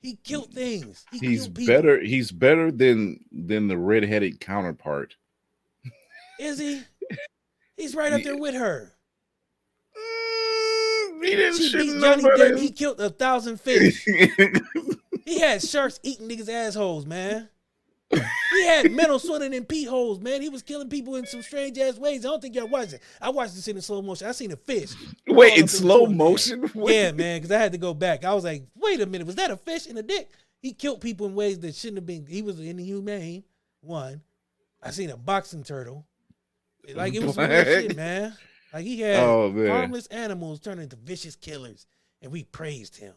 He killed things. He he's killed better. He's better than than the redheaded counterpart. Is he? (laughs) He's right up there with her. He didn't She beat Johnny. Depp. He killed a thousand fish. (laughs) He had sharks eating niggas' assholes, man. He had metal swimming in pee holes, man. He was killing people in some strange ass ways. I don't think y'all watched it. I watched this in slow motion. I seen a fish. Wait, in slow motion? (laughs) Yeah, man, because I had to go back. I was like, wait a minute, was that a fish in a dick? He killed people in ways that shouldn't have been. He was inhumane. One, I seen a boxing turtle. Like it was some shit, man. Like he had Oh, man. harmless animals turn into vicious killers, and we praised him.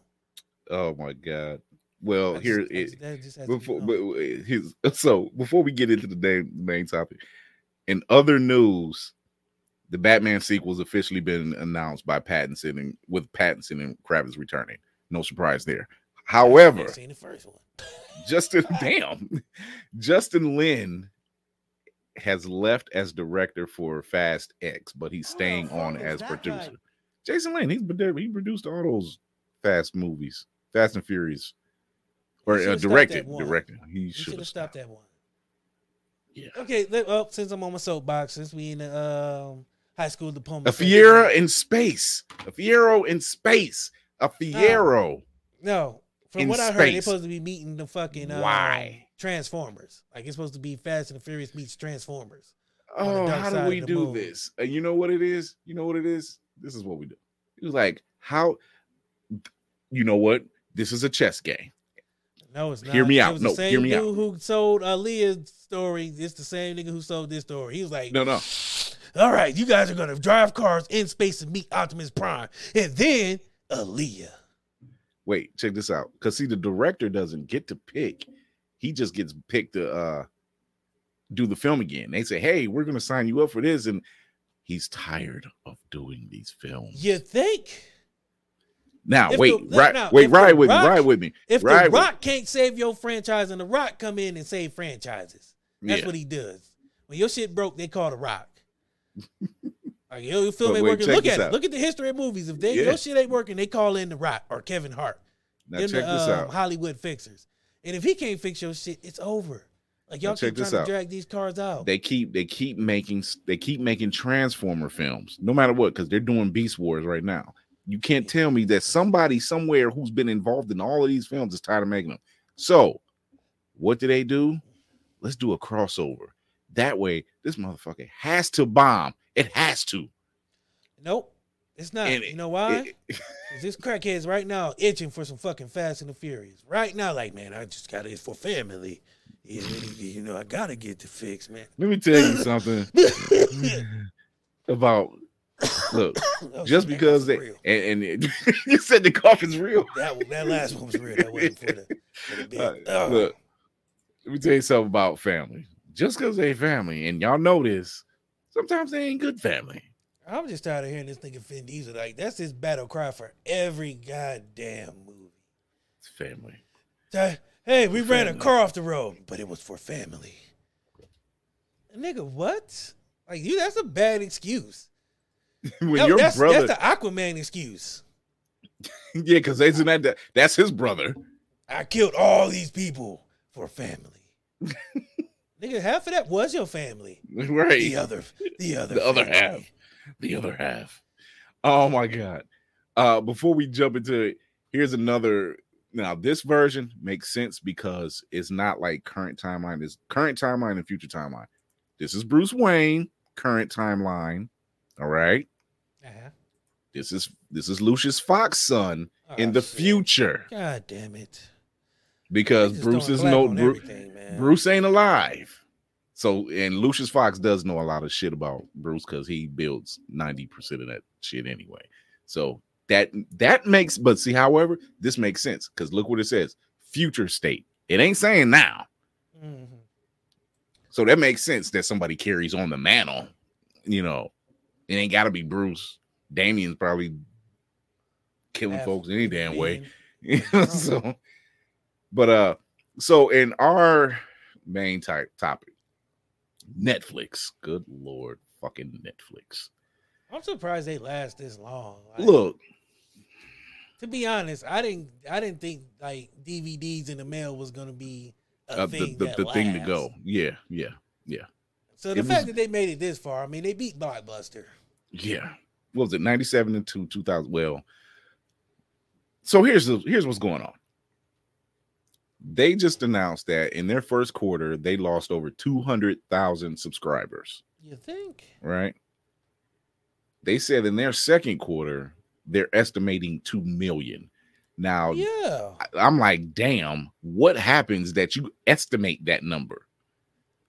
Oh my god. Well, I here it just- that just has to be before but his so before we get into the main, main topic, in other news, the Batman sequel has officially been announced by Pattinson and with Pattinson and Kravitz returning. No surprise there. However, I've seen the first one. Justin, (laughs) damn, Justin Lin has left as director for Fast X, but he's staying fuck on as producer. guy? Jason Lane, he's been there. He produced all those Fast movies, Fast and Furious, or uh, directed. Directed. He should have have stopped that one. Yeah. Okay. Let, well, since I'm on my soapbox, since we in the um, high school diploma. A Fiera in space. A Fiero in space. A Fiero. No, from in what I heard, they're supposed to be meeting the fucking um, Why? Transformers. Like it's supposed to be Fast and the Furious meets Transformers. Oh, how do we do moon. this? And you know what it is? You know what it is? This is what we do. He was like, how you know what? This is a chess game. No, it's not. Hear me out. was the No, same hear me dude out. who sold uh, Aaliyah's story. It's the same nigga who sold this story. He was like, No, no. "All right, you guys are gonna drive cars in space and meet Optimus Prime, and then Aaliyah." Wait, check this out. Because see, the director doesn't get to pick. He just gets picked to uh do the film again. They say, Hey, we're gonna sign you up for this. And he's tired of doing these films. You think Now, If wait, the- right, now, wait, ride with Rock- me, ride with me. if Ride the Rock can't save your franchise and the Rock come in and save franchises? That's Yeah. what he does. When your shit broke, they call the Rock. (laughs) like yo, your film But ain't wait, working. Look at it. Look at the history of movies. If they Yeah. your shit ain't working, they call in the Rock or Kevin Hart. Now Them check the, this um, out. Hollywood fixers. And if he can't fix your shit, it's over. Like y'all keep trying to out. drag these cars out. They keep they keep making they keep making Transformer films, no matter what, because they're doing Beast Wars right now. You can't tell me that somebody somewhere who's been involved in all of these films is tired of making them. So, what do they do? Let's do a crossover. That way, this motherfucker has to bomb. It has to. nope. It's not. And you know why? it- (laughs) 'Cause this crackhead's right now itching for some fucking Fast and the Furious. Right now, like, man, I just got it for family. You know, you know, I gotta get the fix, man. let me tell you (laughs) something (laughs) about look. Oh, Just shit, that because they real. and, and it- you said the cough is real. that one- that last one was real. That wasn't for the, for the bit. Uh, Oh. Look, let me tell you something about family. Just because they family, and y'all know this, sometimes they ain't good family. I'm just tired of hearing this nigga Vin Diesel. Like, that's his battle cry for every goddamn movie. It's family. Hey, we ran a car off the road, but it was for family. Nigga, what? Like you, that's a bad excuse. (laughs) when Yo, your that's, brother, that's the Aquaman excuse. (laughs) yeah, because isn't that the- that's his brother. I killed all these people for family. (laughs) Nigga, half of that was your family. Right. The other, the other, the other half. The other half. Oh my god. Uh before we jump into it, here's another now this version makes sense because it's not like current timeline, is current timeline and future timeline. This is Bruce Wayne, current timeline. All right. Uh-huh. This is this is Lucius Fox son in Oh, the shit. future God damn it! because Bruce is black no Bruce. Bruce ain't alive. So and Lucius Fox does know a lot of shit about Bruce because he builds 90% of that shit anyway. So that that makes but see, however, this makes sense because look what it says: future state. It ain't saying now. Mhm. So that makes sense that somebody carries on the mantle. You know, it ain't gotta be Bruce. Damian's probably killing Half folks any damn way. (laughs) So but uh so in our main type topic netflix. Good lord fucking netflix. I'm surprised they last this long. Like, look. to be honest, I didn't, I didn't think like DVDs in the mail was gonna be a uh, the, thing the, that the thing to go. yeah yeah yeah. So the It fact was- that they made it this far, I mean, they beat Blockbuster. yeah. What was it 97 and 2 2000 well so here's the here's what's going on they just announced that in their first quarter they lost over 200,000 subscribers You think? right? They said in their second quarter, they're estimating 2 million. Now, Yeah. I- I'm like, damn, what happens that you estimate that number?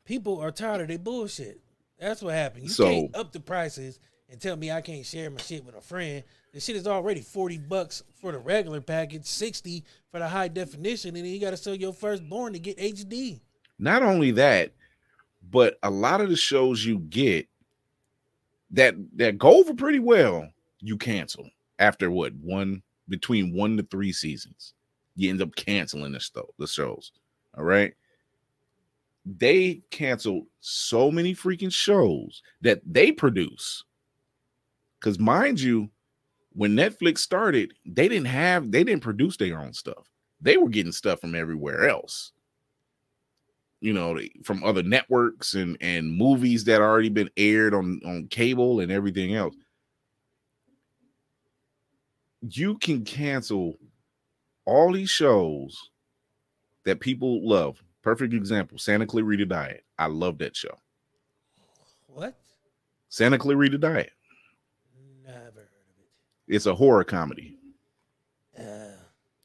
People are tired of their bullshit. That's what happened. You So- can't up the prices and tell me I can't share my shit with a friend. The shit is already 40 bucks for the regular package, 60 for the high definition, and then you gotta sell your firstborn to get HD. Not only that, but a lot of the shows you get that that go over pretty well, you cancel after what one between one to three seasons. You end up canceling the, sto- the shows. All right. They canceled so many freaking shows that they produce. Because mind you, when Netflix started, they didn't have they didn't produce their own stuff. They were getting stuff from everywhere else. You know, from other networks and and movies that already been aired on on cable and everything else. You can cancel all these shows that people love. Perfect example, Santa Clarita Diet. I love that show. What? Santa Clarita Diet. Never heard of It's a horror comedy. Uh,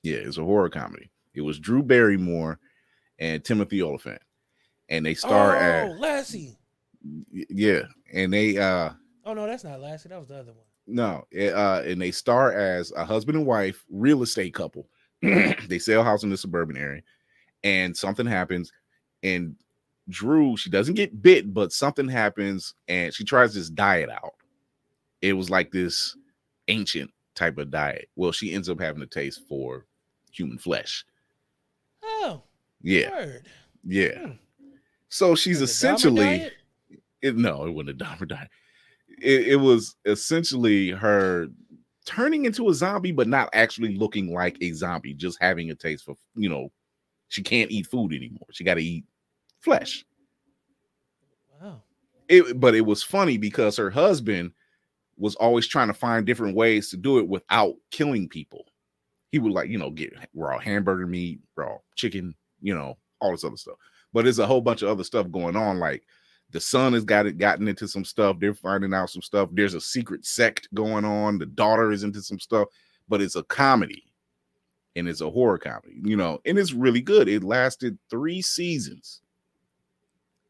Yeah, it's a horror comedy. It was Drew Barrymore and Timothy Olyphant, and they star oh, as Lassie. yeah, and they uh Oh no, that's not Lassie. That was the other one. no, it, uh, and they star as a husband and wife real estate couple. (clears throat) they sell house in the suburban area, and something happens, and Drew she doesn't get bit, but something happens, and she tries this diet out. It was like this ancient type of diet. Well, she ends up having a taste for human flesh. Oh, Yeah, word. yeah. Hmm. So she's essentially it, no, it wasn't a Dahmer diet. It, it was essentially her turning into a zombie, but not actually looking like a zombie, just having a taste for you know, she can't eat food anymore. She got to eat flesh. Wow. It, but it was funny because her husband was always trying to find different ways to do it without killing people. He would like, you know, get raw hamburger meat, raw chicken, you know, all this other stuff. But there's a whole bunch of other stuff going on. Like the son has got it gotten into some stuff. They're finding out some stuff. There's a secret sect going on. The daughter is into some stuff, but it's a comedy and it's a horror comedy, you know, and it's really good. It lasted three seasons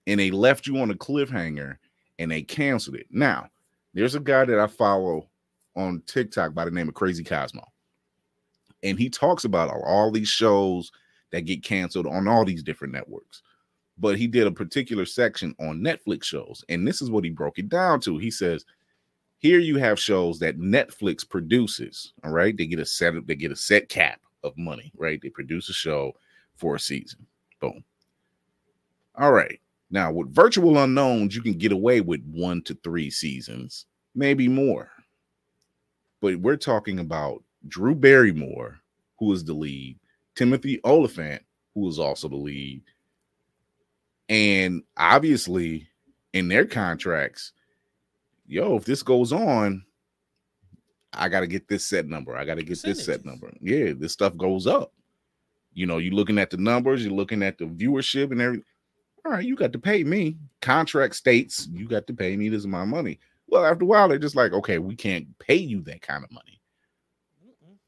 and they left you on a cliffhanger and they canceled it. Now, there's a guy that I follow on TikTok by the name of Crazy Cosmo, and he talks about all, these shows that get canceled on all these different networks. But he did a particular section on Netflix shows, and this is what he broke it down to. He says, Here you have shows that Netflix produces, all right? They get a set up, they get a set cap of money, right? They produce a show for a season. Boom. All right. Now, with virtual unknowns, you can get away with one to three seasons, maybe more. But we're talking about Drew Barrymore, who is the lead, Timothy Olyphant, who is also the lead. And obviously, in their contracts, yo, if this goes on, I got to get this set number. I got to get this set number. Yeah, this stuff goes up. You know, you're looking at the numbers, you're looking at the viewership and everything. All right, you got to pay me. Contract states you got to pay me. This is my money. Well, after a while, they're just like, okay, we can't pay you that kind of money.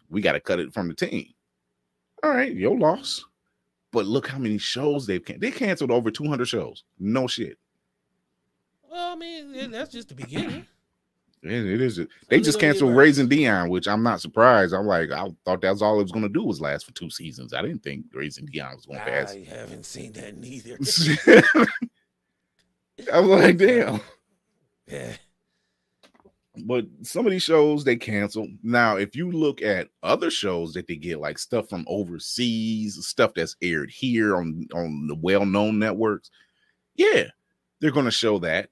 We got to cut it from the team. All right, your loss. But look how many shows they've can- they canceled over 200 shows. No shit. Well, I mean, that's just the beginning. It, it is. They just canceled. Raising Dion, which I'm not surprised. I'm like, I thought that's all it was going to do was last for two seasons. I didn't think Raising Dion was going to pass. I haven't seen that neither. (laughs) I was like, damn. yeah. But some of these shows they cancel. Now, if you look at other shows that they get, like stuff from overseas, stuff that's aired here on on the well-known networks, yeah, they're going to show that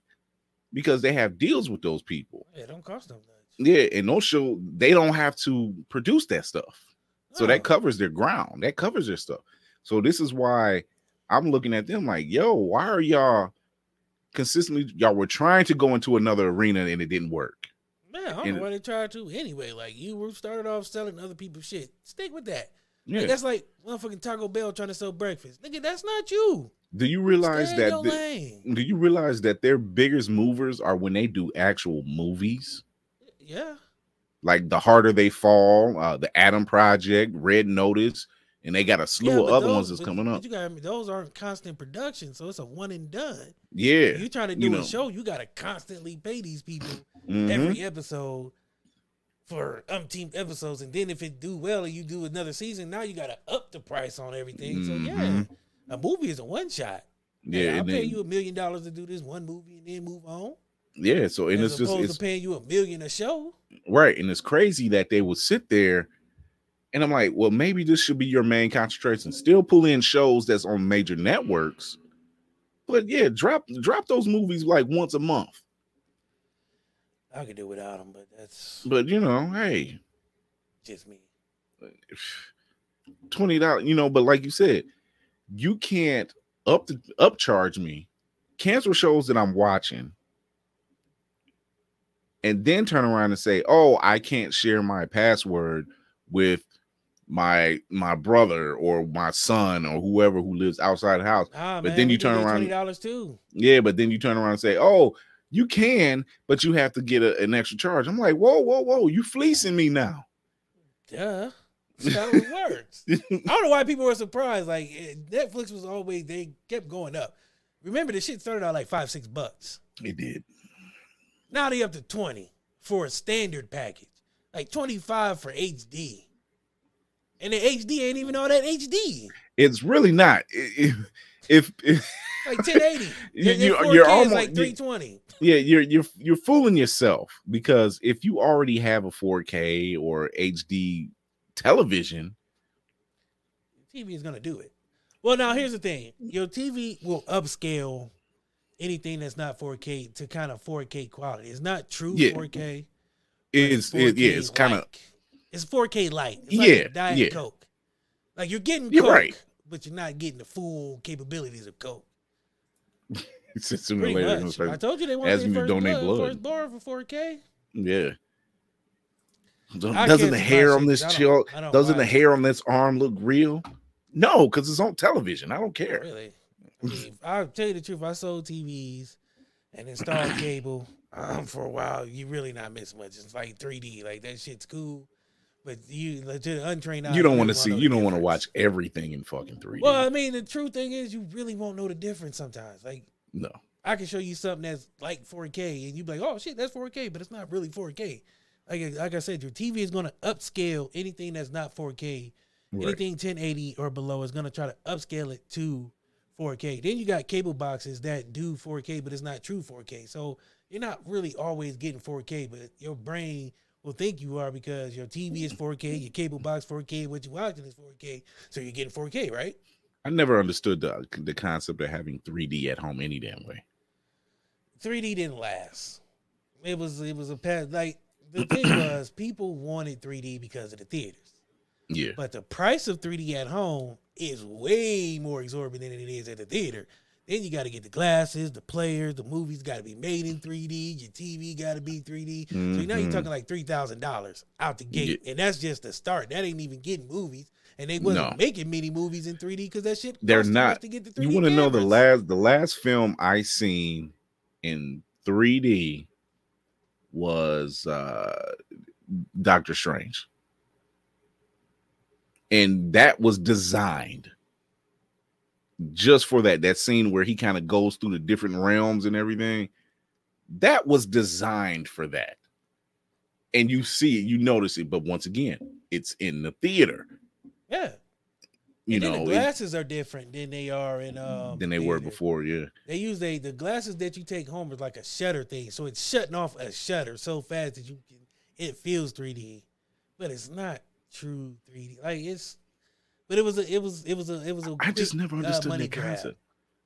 because they have deals with those people. Yeah, don't cost them much. Yeah, and those show they don't have to produce that stuff. So that Oh. covers their ground. That covers their stuff. So this is why I'm looking at them like, yo, why are y'all consistently y'all were trying to go into another arena and it didn't work. Man, I don't And- know why they tried to anyway. Like you were started off selling other people's shit. Stick with that. Yeah. Like, that's like motherfucking Taco Bell trying to sell breakfast. Nigga, that's not you. do you realize Stay that the- do you realize that their biggest movers are when they do actual movies? Yeah. Like the harder they fall, uh, the Adam Project, Red Notice, and they got a slew Yeah, of other those- ones that's but- coming up. You got me, those aren't constant production, so it's a one and done. Yeah, You trying to do you know. a show, you gotta constantly pay these people Mhm. every episode for umpteen episodes, and then if it do well and you do another season, now you gotta up the price on everything. So yeah, Mhm. a movie is a one shot. yeah, I'll pay then- you a million dollars to do this one movie and then move on. Yeah, so and as it's just it's to paying you a million a show. right, and it's crazy that they would sit there, and I'm like, well, maybe this should be your main concentration. Still pull in shows that's on major networks, but yeah, drop drop those movies like once a month. I could do without them, but that's But you know, hey, just me. twenty dollars, you know, but like you said, you can't up the upcharge me, cancel shows that I'm watching, and then turn around and say, Oh, I can't share my password with my my brother or my son or whoever who lives outside the house. Ah, But man, then you turn around- twenty dollars too. Yeah, but then you turn around and say, Oh, you can, but you have to get a- an extra charge. I'm like, whoa, whoa, whoa, you fleecing me now. Duh. That's how it (laughs) works. I don't know why people were surprised. Like Netflix was always they kept going up. Remember, the shit started out like five, six bucks. It did. Now they up to 20 for a standard package. Like 25 for HD. And the HD ain't even all that HD. It's really not. If, if, if Like 1080. (laughs) You- you- 4K you're is almost- like you- 320. Yeah, you're you're you're fooling yourself because if you already have a 4K or HD television, TV is gonna do it. Well, now here's the thing: your TV will upscale anything that's not 4K to kind of 4K quality. It's not true Yeah. 4K. but it's it, yeah, it's kind of it's 4K light. It's like Yeah, Diet yeah. Coke. Like you're getting You're Coke, right. but you're not getting the full capabilities of Coke. Sooner or later. gonna much. start- I told you they want asking their you to donate blood, blood. first bar for 4K. yeah. I Doesn't the hair on this chill? Doesn't the hair on this arm look real? No, because it's on television. I don't care. Really? I mean, (laughs) I'll tell you the truth. I sold TVs and installed (clears throat) cable um, for a while. You really not miss much. It's like 3D. Like that shit's cool. But you legit untrained You don't want to see. You don't want to watch everything in fucking 3D. Well, I mean, the true thing is, you really won't know the difference sometimes. Like, no. I can show you something that's like 4K, and you be like, "Oh shit, that's 4K," but it's not really 4K. Like, like I said, your TV is going to upscale anything that's not 4K. Right. Anything 1080 or below is going to try to upscale it to 4K. Then you got cable boxes that do 4K, but it's not true 4K. So you're not really always getting 4K, but your brain will think you are because your TV is 4K, your cable box 4K, what you're watching is 4K. So you're getting 4K, right? I never understood the the concept of having 3D at home any damn way. 3D didn't last. It was it was a past like the thing (clears throat) was people wanted 3D because of the theaters. Yeah. But the price of 3D at home is way more exorbitant than it is at the theater. Then you got to get the glasses, the players, the movies got to be made in 3D. Your TV got to be 3D. So now you're Mhm. talking like three thousand dollars out the gate, and that's just the start. That ain't even getting movies, and they wasn't No. making many movies in 3D because that shit. They're cost too much not. To get the 3D You want to know the last the last film I seen in 3D was uh Doctor Strange. And that was designed just for that that scene where he kind of goes through the different realms and everything. That was designed for that. And you see it, you notice it, but once again, it's in the theater. Yeah. You and know, the it- glasses are different than they are in um than they were before, yeah. They use they the glasses that you take home is like a shutter thing, so it's shutting off a shutter so fast that you can it feels 3D, but it's not true 3D. Like it's, but it was a it was it was a it was a. I just quick, never uh, understood money that grab. concept.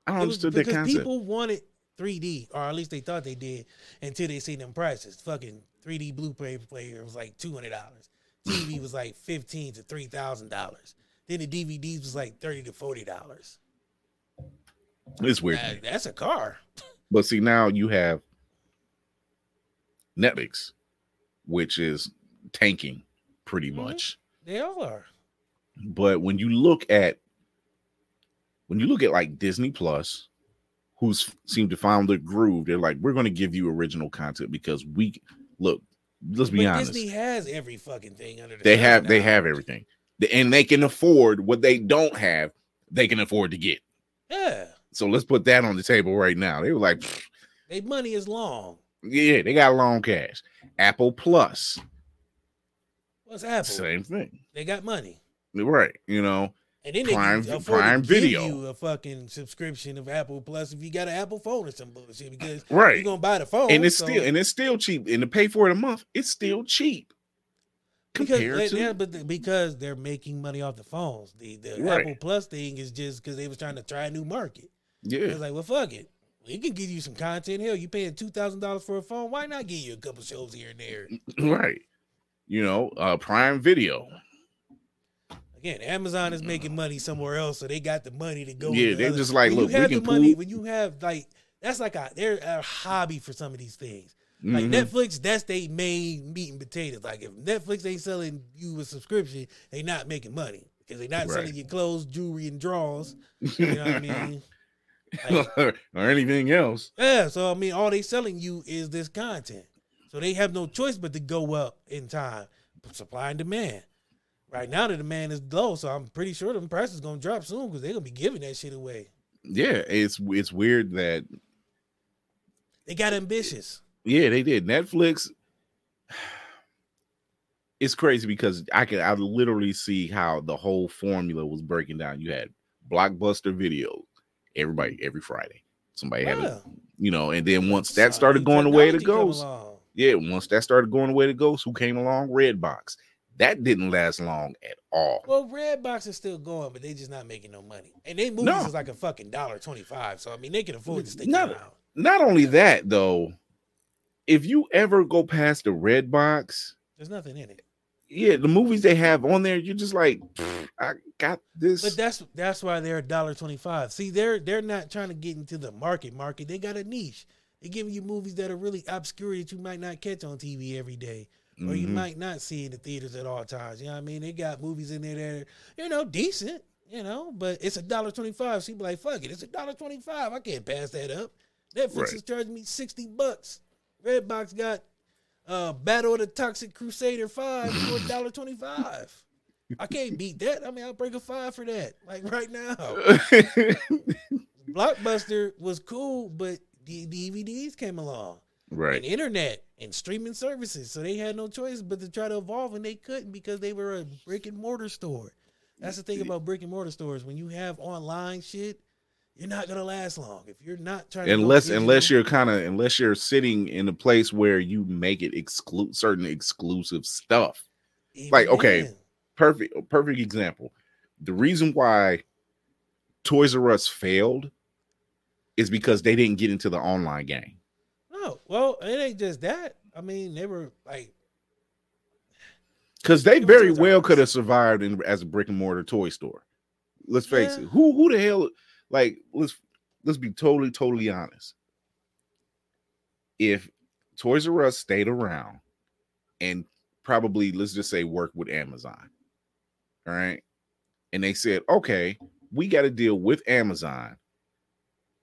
I don't It was understood that concept. people wanted 3D, or at least they thought they did, until they seen them prices. Fucking 3D Blu-ray player was like two hundred dollars. TV was like fifteen to three thousand dollars. Then the DVDs was like thirty to forty dollars. It's weird. me. that's a car. But see, now you have Netflix, which is tanking pretty Mhm. much. They all are. But when you look at when you look at like Disney Plus, who's seem to found the groove, they're like, we're going to give you original content because we look. Let's be but honest. Disney has every fucking thing under the they have they have everything, and they can afford what they don't have. They can afford to get. Yeah, So let's put that on the table right now. They were like, their money is long. yeah, they got long cash. Apple Plus, What's Apple? same thing. They got money. Right. You know, And then they Prime- can afford Prime to give Video. you a fucking subscription of Apple Plus if you got an Apple phone or some bullshit because (laughs) Right. you're gonna buy the phone and it's so- still and it's still cheap. And to pay for it a month, it's still cheap. because Compared to yeah, but the, because they're making money off the phones. The the Right. Apple Plus thing is just because they was trying to try a new market. yeah. It's like, well, fuck it. We can give you some content. Hell, you paying two thousand dollars for a phone. Why not give you a couple shows here and there? (laughs) right. You know, uh Prime Video. Again, Amazon is making money somewhere else, so they got the money to go. Yeah, they're other- just like, when look, you we have the money pull- when you have like that's like a they're a hobby for some of these things. Like Mhm. Netflix, that's they main meat and potatoes. Like if Netflix ain't selling you a subscription, they not making money because they not Right. selling you clothes, jewelry, and drawers. You know what I mean? Like, (laughs) or anything else. yeah, so I mean, all they selling you is this content. So they have no choice but to go up in time, supply and demand. Right now, the demand is low, so I'm pretty sure the price is gonna drop soon because they're gonna be giving that shit away. Yeah, it's it's weird that They got ambitious. yeah, they did. Netflix (sighs) it's crazy because I can I literally see how the whole formula was breaking down. You had blockbuster videos, everybody every Friday. Somebody had Yeah. a you know, and then once that started going away, the way it goes, yeah, once that started going away, the way it goes, who came along? Redbox. That didn't last long at all. Well, Redbox is still going, but they just not making no money. And they movies No. is like a fucking dollar twenty five. So I mean, they can afford to stick Not- around. Not only that though, if you ever go past the Redbox, There's nothing in it. yeah, the movies they have on there, you're just like, I got this. But that's that's why they're a dollar twenty five. See, they're they're not trying to get into the market market. They got a niche. They're giving you movies that are really obscure that you might not catch on TV every day. Or you Mhm. might not see in the theaters at all times. You know what I mean? They got movies in there that are, you know, decent, you know, but it's a dollar twenty five. So you be like, fuck it, it's a dollar twenty five. I can't pass that up. Netflix Right. is charging me sixty bucks. Redbox got uh Battle of the Toxic Crusader 5 for a (laughs) dollar twenty five. I can't beat that. I mean, I'll break a five for that. Like (laughs) right now. (laughs) Blockbuster was cool, but the DVDs came along right. and internet and streaming services. So they had no choice but to try to evolve, and they couldn't because they were a brick and mortar store. That's the thing about brick and mortar stores. When you have online shit, you're not gonna last long. If you're not trying to unless unless you're kind of unless you're sitting in a place where you make it exclude certain exclusive stuff. like, okay, Perfect perfect example. The reason why Toys R Us failed is because they didn't get into the online game. No, well, it ain't just that. I mean, they were like, Because they very well could have survived in, as a brick and mortar toy store. Let's face Yeah. it. Who who the hell like let's let's be totally totally honest. If Toys R Us stayed around and probably let's just say work with Amazon, all right, and they said, okay, we got to deal with Amazon,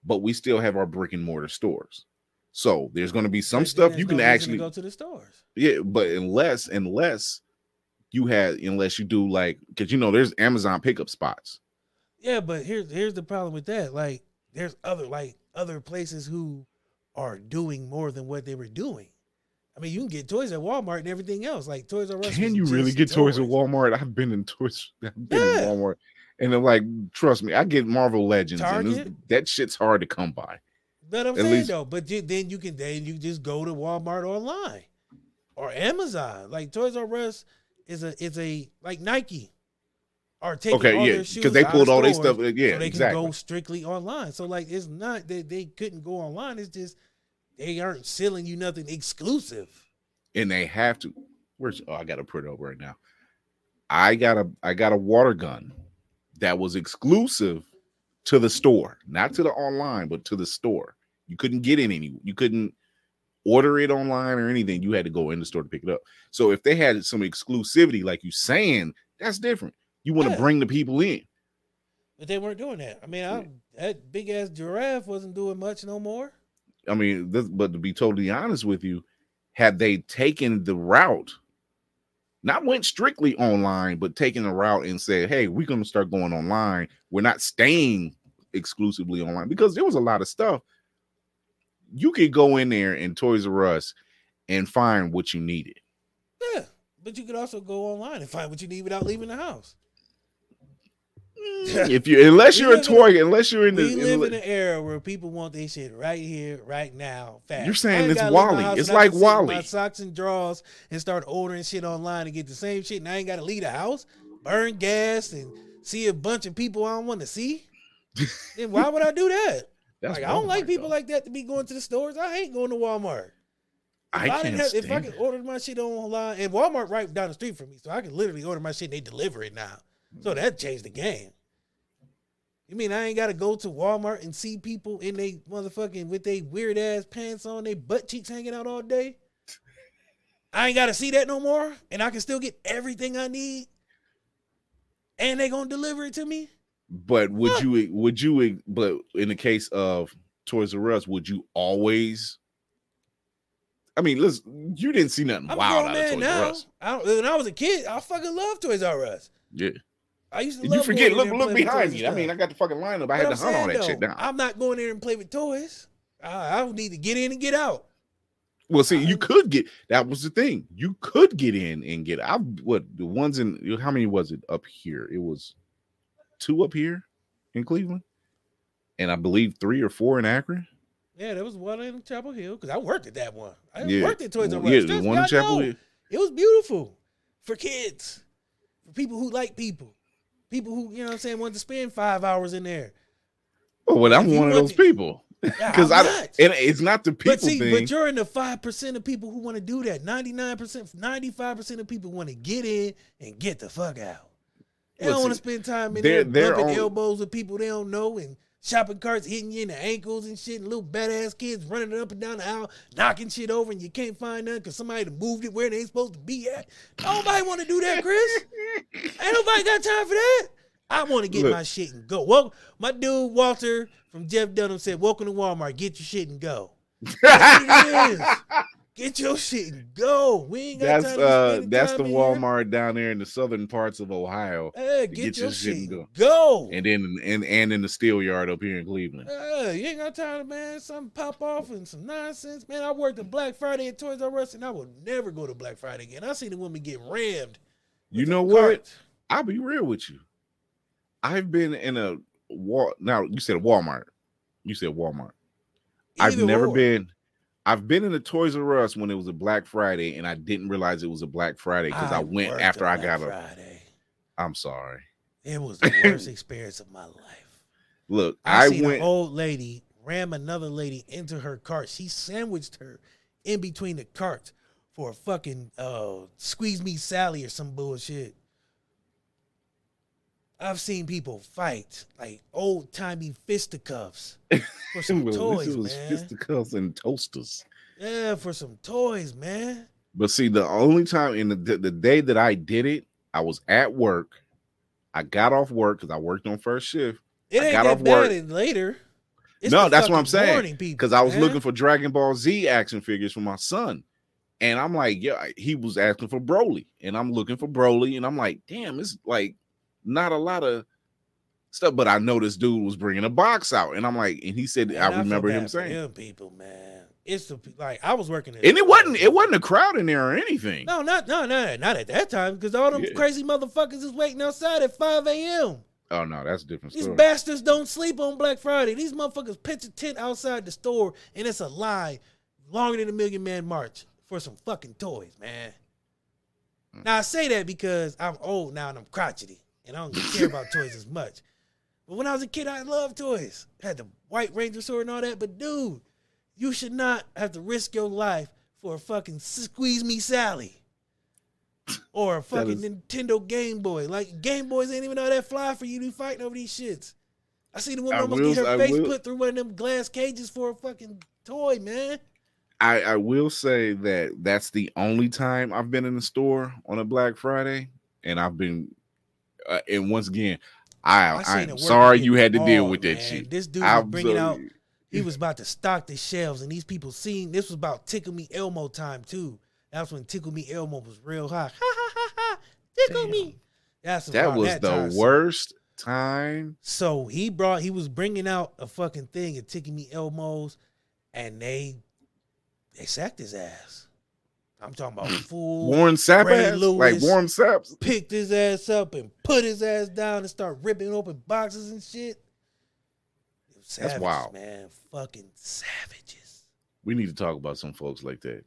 but we still have our brick and mortar stores. So there's going to be some stuff you no can to actually go to the stores. yeah, but unless unless you had unless you do like because you know there's Amazon pickup spots. Yeah, but here's here's the problem with that. Like, there's other like other places who are doing more than what they were doing. I mean, you can get toys at Walmart and everything else. Like Toys R Us. Can you really get toys at Walmart? I've been in toys. (laughs) I've been Yeah. in Walmart, and I'm like, trust me, I get Marvel Legends, and Target? that shit's hard to come by. But I'm At saying least- though, but you, then you can then you just go to Walmart online or Amazon. Like Toys R Us is a is a like Nike or taking Okay, all yeah, their shoes because they pulled all their stuff. uh, Yeah, so they exactly. can go strictly online. So like it's not that they couldn't go online. It's just they aren't selling you nothing exclusive. and they have to. Where's oh, I gotta put it up right now. I got a I got a water gun that was exclusive to the store, not to the online, but to the store. You couldn't get it any. You couldn't order it online or anything. You had to go in the store to pick it up. So if they had some exclusivity, like you saying, that's different. You want to Yeah. bring the people in. But they weren't doing that. I mean, I, that big ass giraffe wasn't doing much no more. I mean, this, but to be totally honest with you, had they taken the route, not went strictly online, but taken the route and said, "Hey, we're going to start going online. We're not staying exclusively online," because there was a lot of stuff you could go in there in Toys R Us and find what you needed. Yeah, but you could also go online and find what you need without leaving the house. Mm, if you unless (laughs) you're a live in- toy, unless you're in the, we live the- in an era where people want their shit right here, right now, fast. You're saying it's ain't it's gotta leave my Wally. It's like Wally. My socks and drawers and start ordering shit online and get the same shit, and I ain't got to leave the house, burn gas, and see a bunch of people I don't want to see. (laughs) then why would I do that? That's like I don't like people though. like that to be going to the stores. I hate going to Walmart. If I I, can't didn't have, if I could order my shit online, and Walmart right down the street from me, so I can literally order my shit and they deliver it now. So mm-hmm. that changed the game. You mean I ain't got to go to Walmart and see people in they motherfucking with they weird ass pants on, they butt cheeks hanging out all day? I ain't got to see that no more, and I can still get everything I need, and they gonna deliver it to me. But would you would you but in the case of Toys R Us, would you always I mean, listen, you didn't see nothing I'm wild out of Toys now. R Us. I don't, when I was a kid, I fucking loved Toys R Us. Yeah. I used to. You forget, look look behind me. I mean, I got the fucking lineup. I had I'm to hunt all that shit down. I'm not going there and play with toys. I, I don't need to get in and get out. Well, see, you could get that was the thing. You could get in and get out. What the ones in how many was it up here? It was two up here in Cleveland, and I believe three or four in Akron. Yeah, there was one in Chapel Hill because I worked at that one. I Yeah. worked at Toys R Us. Yeah, the one in Chapel. Hill. It was beautiful for kids, for people who like people, people who you know what I'm saying want to spend five hours in there. Oh, well, I'm If one of those to- people because (laughs) I and it's not the people but see, thing. but you're in the five percent of people who want to do that. Ninety nine percent, ninety five percent of people want to get in and get the fuck out. They don't want to spend time in there they're bumping on- elbows with people they don't know and shopping carts hitting you in the ankles and shit, and little badass kids running up and down the aisle, knocking shit over, and you can't find none because somebody moved it where they ain't supposed to be at. Nobody want to do that, Chris. (laughs) ain't nobody got time for that. I want to get Look. my shit and go. Well, my dude Walter from Jeff Dunham said, "Welcome to Walmart. Get your shit and go." (laughs) That's what it is. Get your shit and go. We ain't got that's time to uh spend that's the in here. Walmart down there in the southern parts of Ohio, Hey, to get, your, shit and go. go. and then and and in the steel yard up here in Cleveland. Uh, you ain't got time, man. Something pop off and some nonsense, man. I worked at Black Friday at Toys R Us, and I will never go to Black Friday again. I seen the women get rammed. You know what? I'll be real with you. I've been in a wall. Now you said Walmart. You said Walmart. I've never or. been. I've been in a Toys R Us when it was a Black Friday, and I didn't realize it was a Black Friday because I, went after I got a. Friday. I'm sorry. It was the (laughs) worst experience of my life. Look, I, I, seen went. an old lady ram another lady into her cart. She sandwiched her in between the carts for a fucking uh, squeeze me Sally or some bullshit. I've seen people fight like old timey fisticuffs for (laughs) some well, toys, man. fisticuffs and toasters. Yeah, for some toys, man. But see, the only time in the the day that I did it, I was at work. I got off work because I worked on first shift. It I ain't got that off bad work. in later. It's No, that's what I'm saying, because I was man. looking for Dragon Ball Z action figures for my son. And I'm like, yeah, he was asking for Broly. And I'm looking for Broly. And I'm like, damn, it's like not a lot of stuff. But I know this dude was bringing a box out. And I'm like, and he said, Man, I feel remember him saying, them people, man. It's the like I was working, at, and it wasn't, it wasn't a crowd in there or anything. No, not no, no, not at that time because all them Yeah. crazy motherfuckers is waiting outside at five a.m. Oh, no, that's a different These story. bastards don't sleep on Black Friday. These motherfuckers pitch a tent outside the store and it's a lie longer than a Million Man March for some fucking toys, man. Mm. Now I say that because I'm old now and I'm crotchety and I don't care about toys as much. But when I was a kid, I loved toys. had the White Ranger sword and all that. But dude, you should not have to risk your life for a fucking squeeze me Sally. (laughs) Or a fucking is- Nintendo Game Boy. Like Game Boys ain't even all that fly for you to be fighting over these shits. I see the woman I almost will- get her I face will- put through one of them glass cages for a fucking toy, man. I, I will say that that's the only time I've been in the store on a Black Friday, and I've been, uh, and once again, I, seen I am sorry you had to deal hard, with that man. shit. This dude was I'm bringing out. He was about to stock the shelves, and these people seen this was about Tickle Me Elmo time too. That's when Tickle Me Elmo was real high. Ha ha ha ha! Tickle Damn. me. That's That was that the time. Worst time. So he brought, he was bringing out a fucking thing at Tickle Me Elmo's, and they they sacked his ass. I'm talking about full. Warren Sapp ass? like. Warren Sapp. picked his ass up and put his ass down and start ripping open boxes and shit. It was That's wild. man. Fucking savages. We need to talk about some folks like that.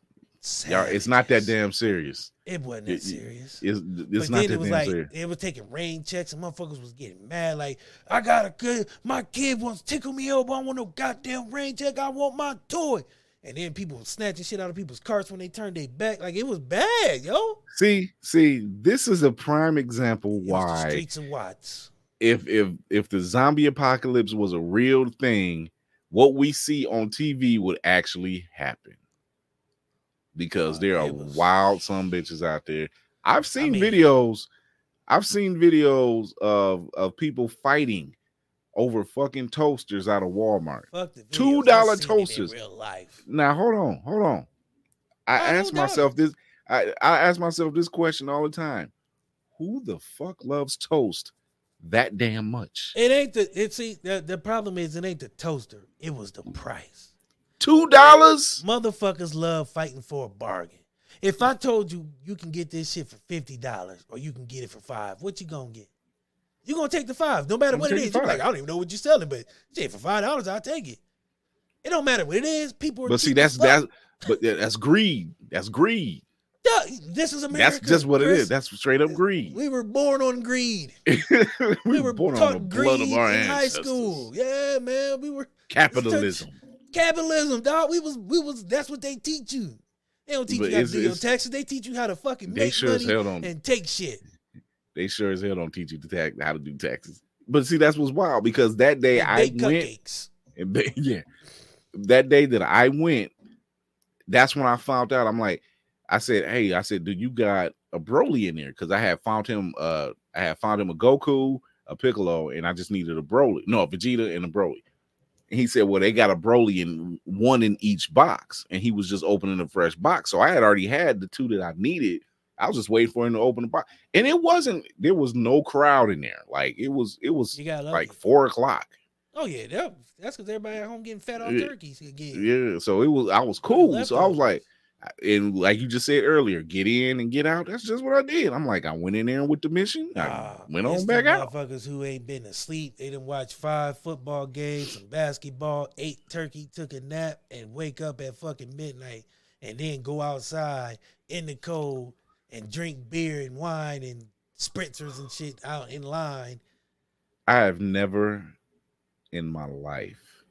Y'all, it's not that damn serious. It wasn't It- that serious. It's, it's but not then that it was damn like serious. it was taking rain checks and motherfuckers was getting mad. Like I got a kid, my kid wants to tickle me elbow. I want no goddamn rain check. I want my toy. And then people snatching shit out of people's carts when they turned their back. Like it was bad, yo. See, see, this is a prime example It was the why streets and Watts. if if if the zombie apocalypse was a real thing, what we see on TV would actually happen. Because Oh, there are was- wild some bitches out there. I've seen mean- videos. I've seen videos of of people fighting over fucking toasters out of Walmart. Fuck the Two dollar dollar I've seen it in toasters. real life. Now hold on, hold on. I I ask myself this. I, I ask myself this question all the time. Who the fuck loves toast that damn much? It ain't the it see the, the problem is it ain't the toaster. It was the price. Two dollars? Motherfuckers love fighting for a bargain. If I told you you can get this shit for fifty dollars or you can get it for five, what you gonna get? You gonna take the five, no matter I'm what it is. You're like, I don't even know what you're selling, but shit for five dollars, I'll take it. It don't matter what it is. People are But see, that's that's but that's greed. That's greed. This is America. That's just what it Chris. is. That's straight up greed. we were born on greed. (laughs) we, We were born taught on the blood greed of our in high school. Yeah, man, we were Capitalism. capitalism, dog. We was we was that's what they teach you. They don't teach But you how to do your taxes. They teach you how to fucking make sure money and take shit. They sure as hell don't teach you to tax how to do taxes. But see, that's what's wild because that day I went. cupcakes. And they, (laughs) yeah, that day that I went, that's when I found out. I'm like, I said, hey, I said, do you got a Broly in there because I had found him. Uh, I had found him a Goku, a Piccolo, and I just needed a Broly, no, a Vegeta and a Broly. And he said, well, they got a Broly in one in each box, and he was just opening a fresh box. So I had already had the two that I needed. I was just waiting for him to open the box, and it wasn't. There was no crowd in there. Like it was. It was like four o'clock. Oh yeah, that, that's because everybody at home getting fed off Yeah. turkeys again. Yeah, so it was I was cool. So I was like, and like you just said earlier, get in and get out. That's just what I did. I'm like, I went in there with the mission. I Nah, went on back out. Motherfuckers who ain't been asleep. They didn't watch five football games, some basketball, ate turkey, took a nap, and wake up at fucking midnight, and then go outside in the cold and drink beer and wine and spritzers and shit out in line. I have never in my life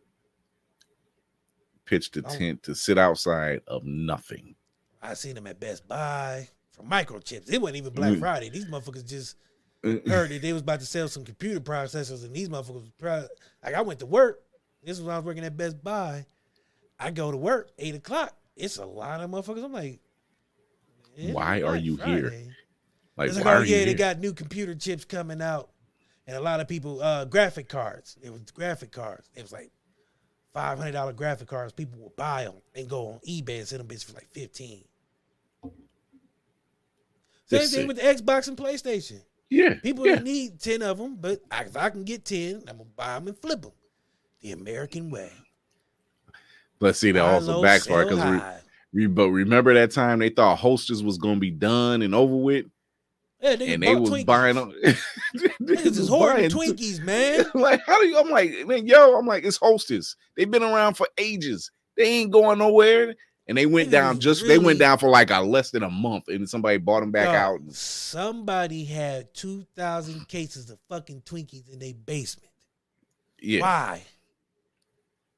pitched a tent to sit outside of nothing. I seen them at Best Buy for microchips. It wasn't even Black Mm. Friday. These motherfuckers just heard that they was about to sell some computer processors, and these motherfuckers. Like I went to work. This was when I was working at Best Buy. I go to work eight o'clock. It's a lot of motherfuckers. I'm like, it's Why are you here? Like, It's why like, oh are you yeah, they here? got new computer chips coming out, and a lot of people uh graphic cards. It was graphic cards. It was like five hundred dollar graphic cards. People would buy them and go on eBay and sell them bitches for like fifteen. Same That's thing sick. with the Xbox and PlayStation. yeah, People yeah. need ten of them, but I, if I can get ten, I'm gonna buy them and flip them. The American way. Let's see, that also backfired sell because but remember that time they thought Hostess was gonna be done and over with, yeah, and they was Twinkies. buying them. (laughs) Niggas is hoarding Twinkies, man. (laughs) like how do you i'm like man yo i'm like it's hostess they've been around for ages they ain't going nowhere and they went Niggas down just they went down for like a less than a month and somebody bought them back out and- Somebody had two thousand cases of fucking Twinkies in their basement. yeah Why?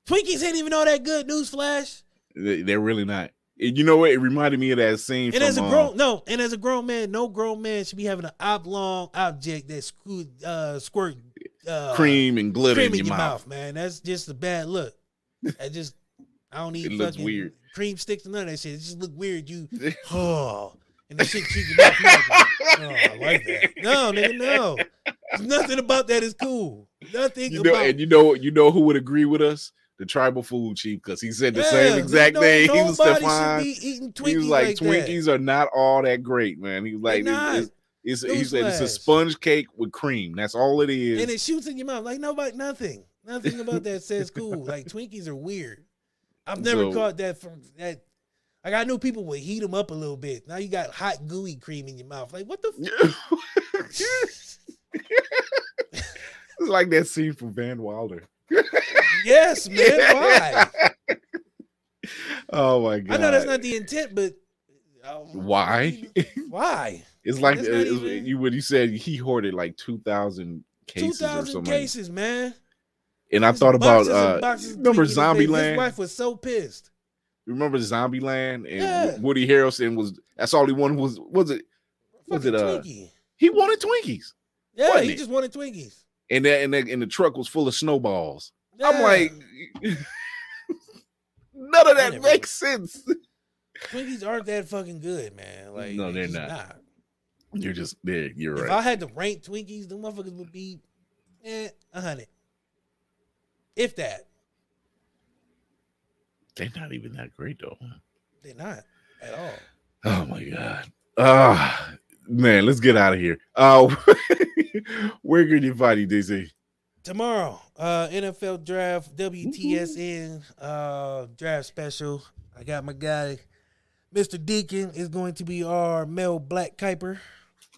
Twinkies ain't even all that good. Newsflash. they, they're really not you know what it reminded me of that scene And from, as a uh, grown no, and as a grown man, no grown man should be having an oblong object that screw uh squirt uh cream and glitter cream in your, mouth, man. That's just a bad look. I just I don't (laughs) need It looks fucking weird. cream sticks and none of that shit. It just look weird. You (laughs) oh and the shit your mouth. you like, Oh, I like that. No, nigga, no. Nothing about that is cool. Nothing you know about and you know you know who would agree with us the tribal food chief because he said the same exact thing (laughs) he was Stefan. should be eating Twinkies he was like, like that. Twinkies are not all that great, man. He was like, it's, it's, it's- he said it's a sponge cake with cream. That's all it is. and it shoots in your mouth. Like nobody, nothing, nothing about that says cool. Like Twinkies are weird. I've never So- caught that from that. Like I knew people would heat them up a little bit. Now you got hot gooey cream in your mouth. Like what the? (laughs) F- it's like that scene from Van Wilder. (laughs) yes, (laughs) man. Why? Oh my god! I know that's not the intent, but uh, Why? Why? It's like uh, it's- even- you when you said he hoarded like two thousand cases or thousand something. cases, man. And I Just thought about uh, remember face. His wife was so pissed. Remember Zombieland and Yeah. Woody Harrelson was that's all he wanted was was it was Fucking it uh Twinkie. he wanted Twinkies Yeah, he it? just wanted Twinkies. and that and, that, and the truck was full of snowballs. Yeah. I'm like none of that makes sense. Twinkies aren't that fucking good, man. Like No, they're just not. You're just there. You're If right. I had to rank Twinkies, the motherfuckers would be eh, a hundred. If that. They're not even that great though. They're not at all. Oh my god. Ah man, let's get out of here. Uh (laughs) where can you find you, DC? Tomorrow, uh, NFL draft, WTSN uh, draft special. I got my guy, Mr. Deacon, is going to be our Mel Black Kiper.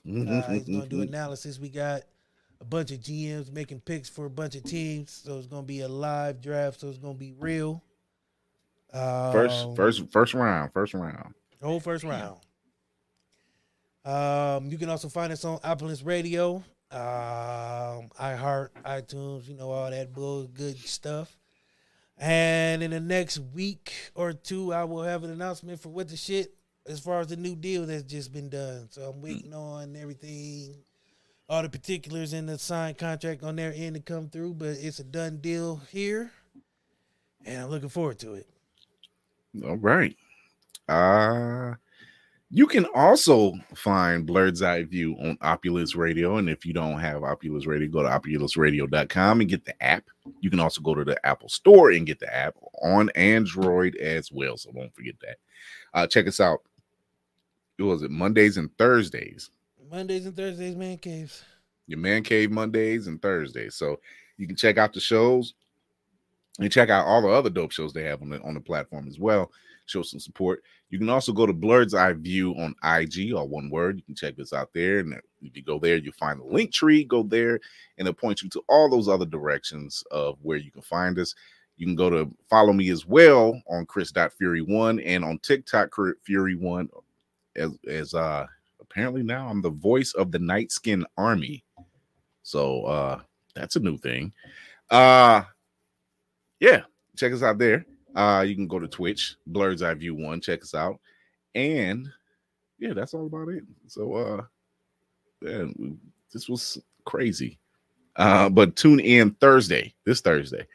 Uh, he's going to do (laughs) analysis. We got a bunch of GMs making picks for a bunch of teams, so it's going to be a live draft. So it's going to be real. Um, First, first, first round, first round. whole first round. Um, you can also find us on Opulence Radio, um, iHeart, iTunes, you know all that bull good stuff. And in the next week or two, I will have an announcement for what the shit as far as the new deal that's just been done. So I'm waiting on everything, all the particulars in the signed contract on their end to come through, but it's a done deal here, and I'm looking forward to it. All right. Uh you can also find Blurred's Eye View on Opulus Radio. And if you don't have Opulus Radio, go to opulusradio.com and get the app. You can also go to the Apple Store and get the app on Android as well. So don't forget that. Uh check us out. It was it Mondays and Thursdays. Mondays and Thursdays, man caves. Your man cave Mondays and Thursdays. So you can check out the shows and check out all the other dope shows they have on the on the platform as well. Show some support. You can also go to Blurred's Eye View on IG, all one word. You can check this out there. And if you go there, you'll find the link tree. Go there, and it'll point you to all those other directions of where you can find us. You can go to follow me as well on Chris.Fury1 and on TikTok Fury1 as as uh apparently now I'm the voice of the Night Skin Army. So uh that's a new thing. Uh yeah, check us out there. Uh you can go to Twitch, Blurred's Eye View One, check us out. And yeah, that's all about it. So uh yeah, this was crazy. Uh but tune in Thursday, this Thursday,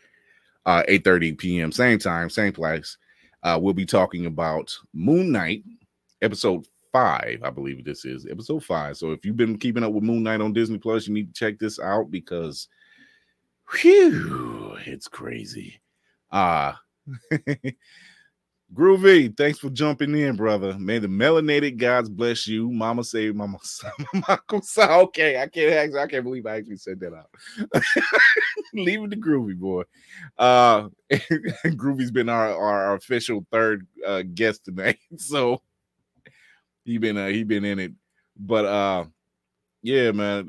uh 8 30 p.m. same time, same place. Uh we'll be talking about Moon Knight, episode five, I believe this is episode five. So if you've been keeping up with Moon Knight on Disney Plus, you need to check this out because whew, it's crazy. Uh (laughs) Groovy, thanks for jumping in, brother. May the melanated gods bless you. Mama say, Mama, Mama (laughs) okay. I can't I can't believe I actually said that out. (laughs) Leave it to Groovy, boy. Uh Groovy's been our, our official third uh guest tonight. So he been uh he been in it. But uh yeah, man.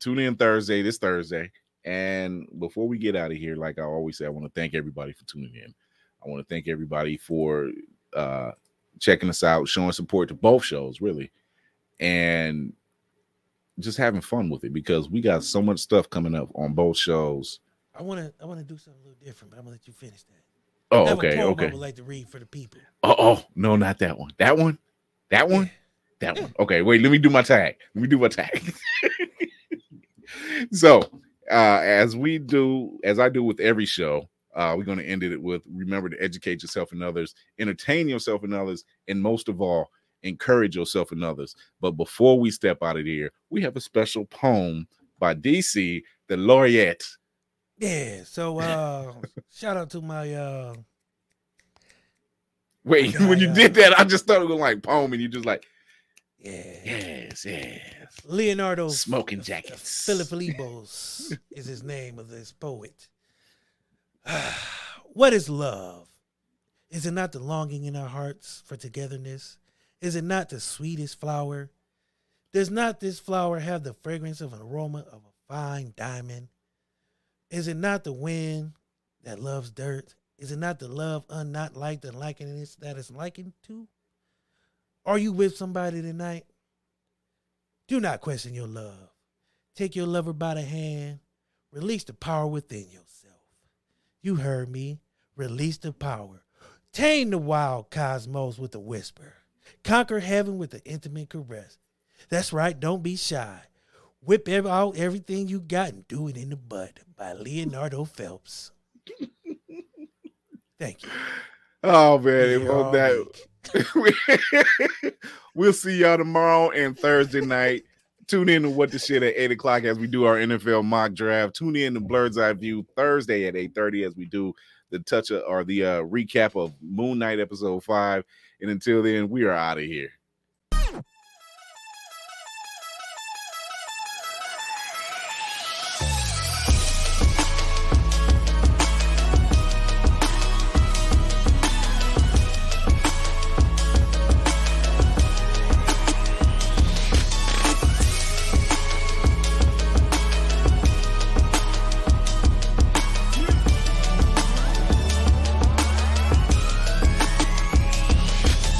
Tune in Thursday, this Thursday. And before we get out of here, like I always say, I want to thank everybody for tuning in. I want to thank everybody for uh checking us out, showing support to both shows, really, and just having fun with it because we got so much stuff coming up on both shows. I want to. I want to do something a little different, but I'm gonna let you finish that. Oh, a okay, I okay. would like to read for the people. Oh, oh, no, not that one. That one, that one, that one. Okay, wait. Let me do my tag. Let me do my tag. (laughs) so, uh, as we do, as I do with every show, uh, we're going to end it with remember to educate yourself and others, entertain yourself and others, and most of all, encourage yourself and others. But before we step out of here, we have a special poem by DC, the laureate. Yeah. So (laughs) uh shout out to my uh Wait, (laughs) when you did that, I just thought it was like poem, and you just like, yeah yes, yes. Leonardo Smoking jackets. Philip (laughs) Philippos is his name of this poet. (sighs) what is love? Is it not the longing in our hearts for togetherness? Is it not the sweetest flower? Does not this flower have the fragrance of an aroma of a fine diamond? Is it not the wind that loves dirt? Is it not the love unnot liked and likeness that is likened to? Are you with somebody tonight? Do not question your love. Take your lover by the hand. Release the power within yourself. You heard me. Release the power. Tame the wild cosmos with a whisper. Conquer heaven with an intimate caress. That's right, don't be shy. Whip ev- out everything you got and do it in the butt by Leonardo Phelps. (laughs) Thank you. Oh man, on that week. (laughs) we'll see y'all tomorrow and Thursday night. Tune in to what the shit at eight o'clock as we do our NFL mock draft. Tune in to Blurred's Eye View Thursday at eight thirty as we do the touch of, or the uh, recap of Moon Knight episode five. And until then, we are out of here.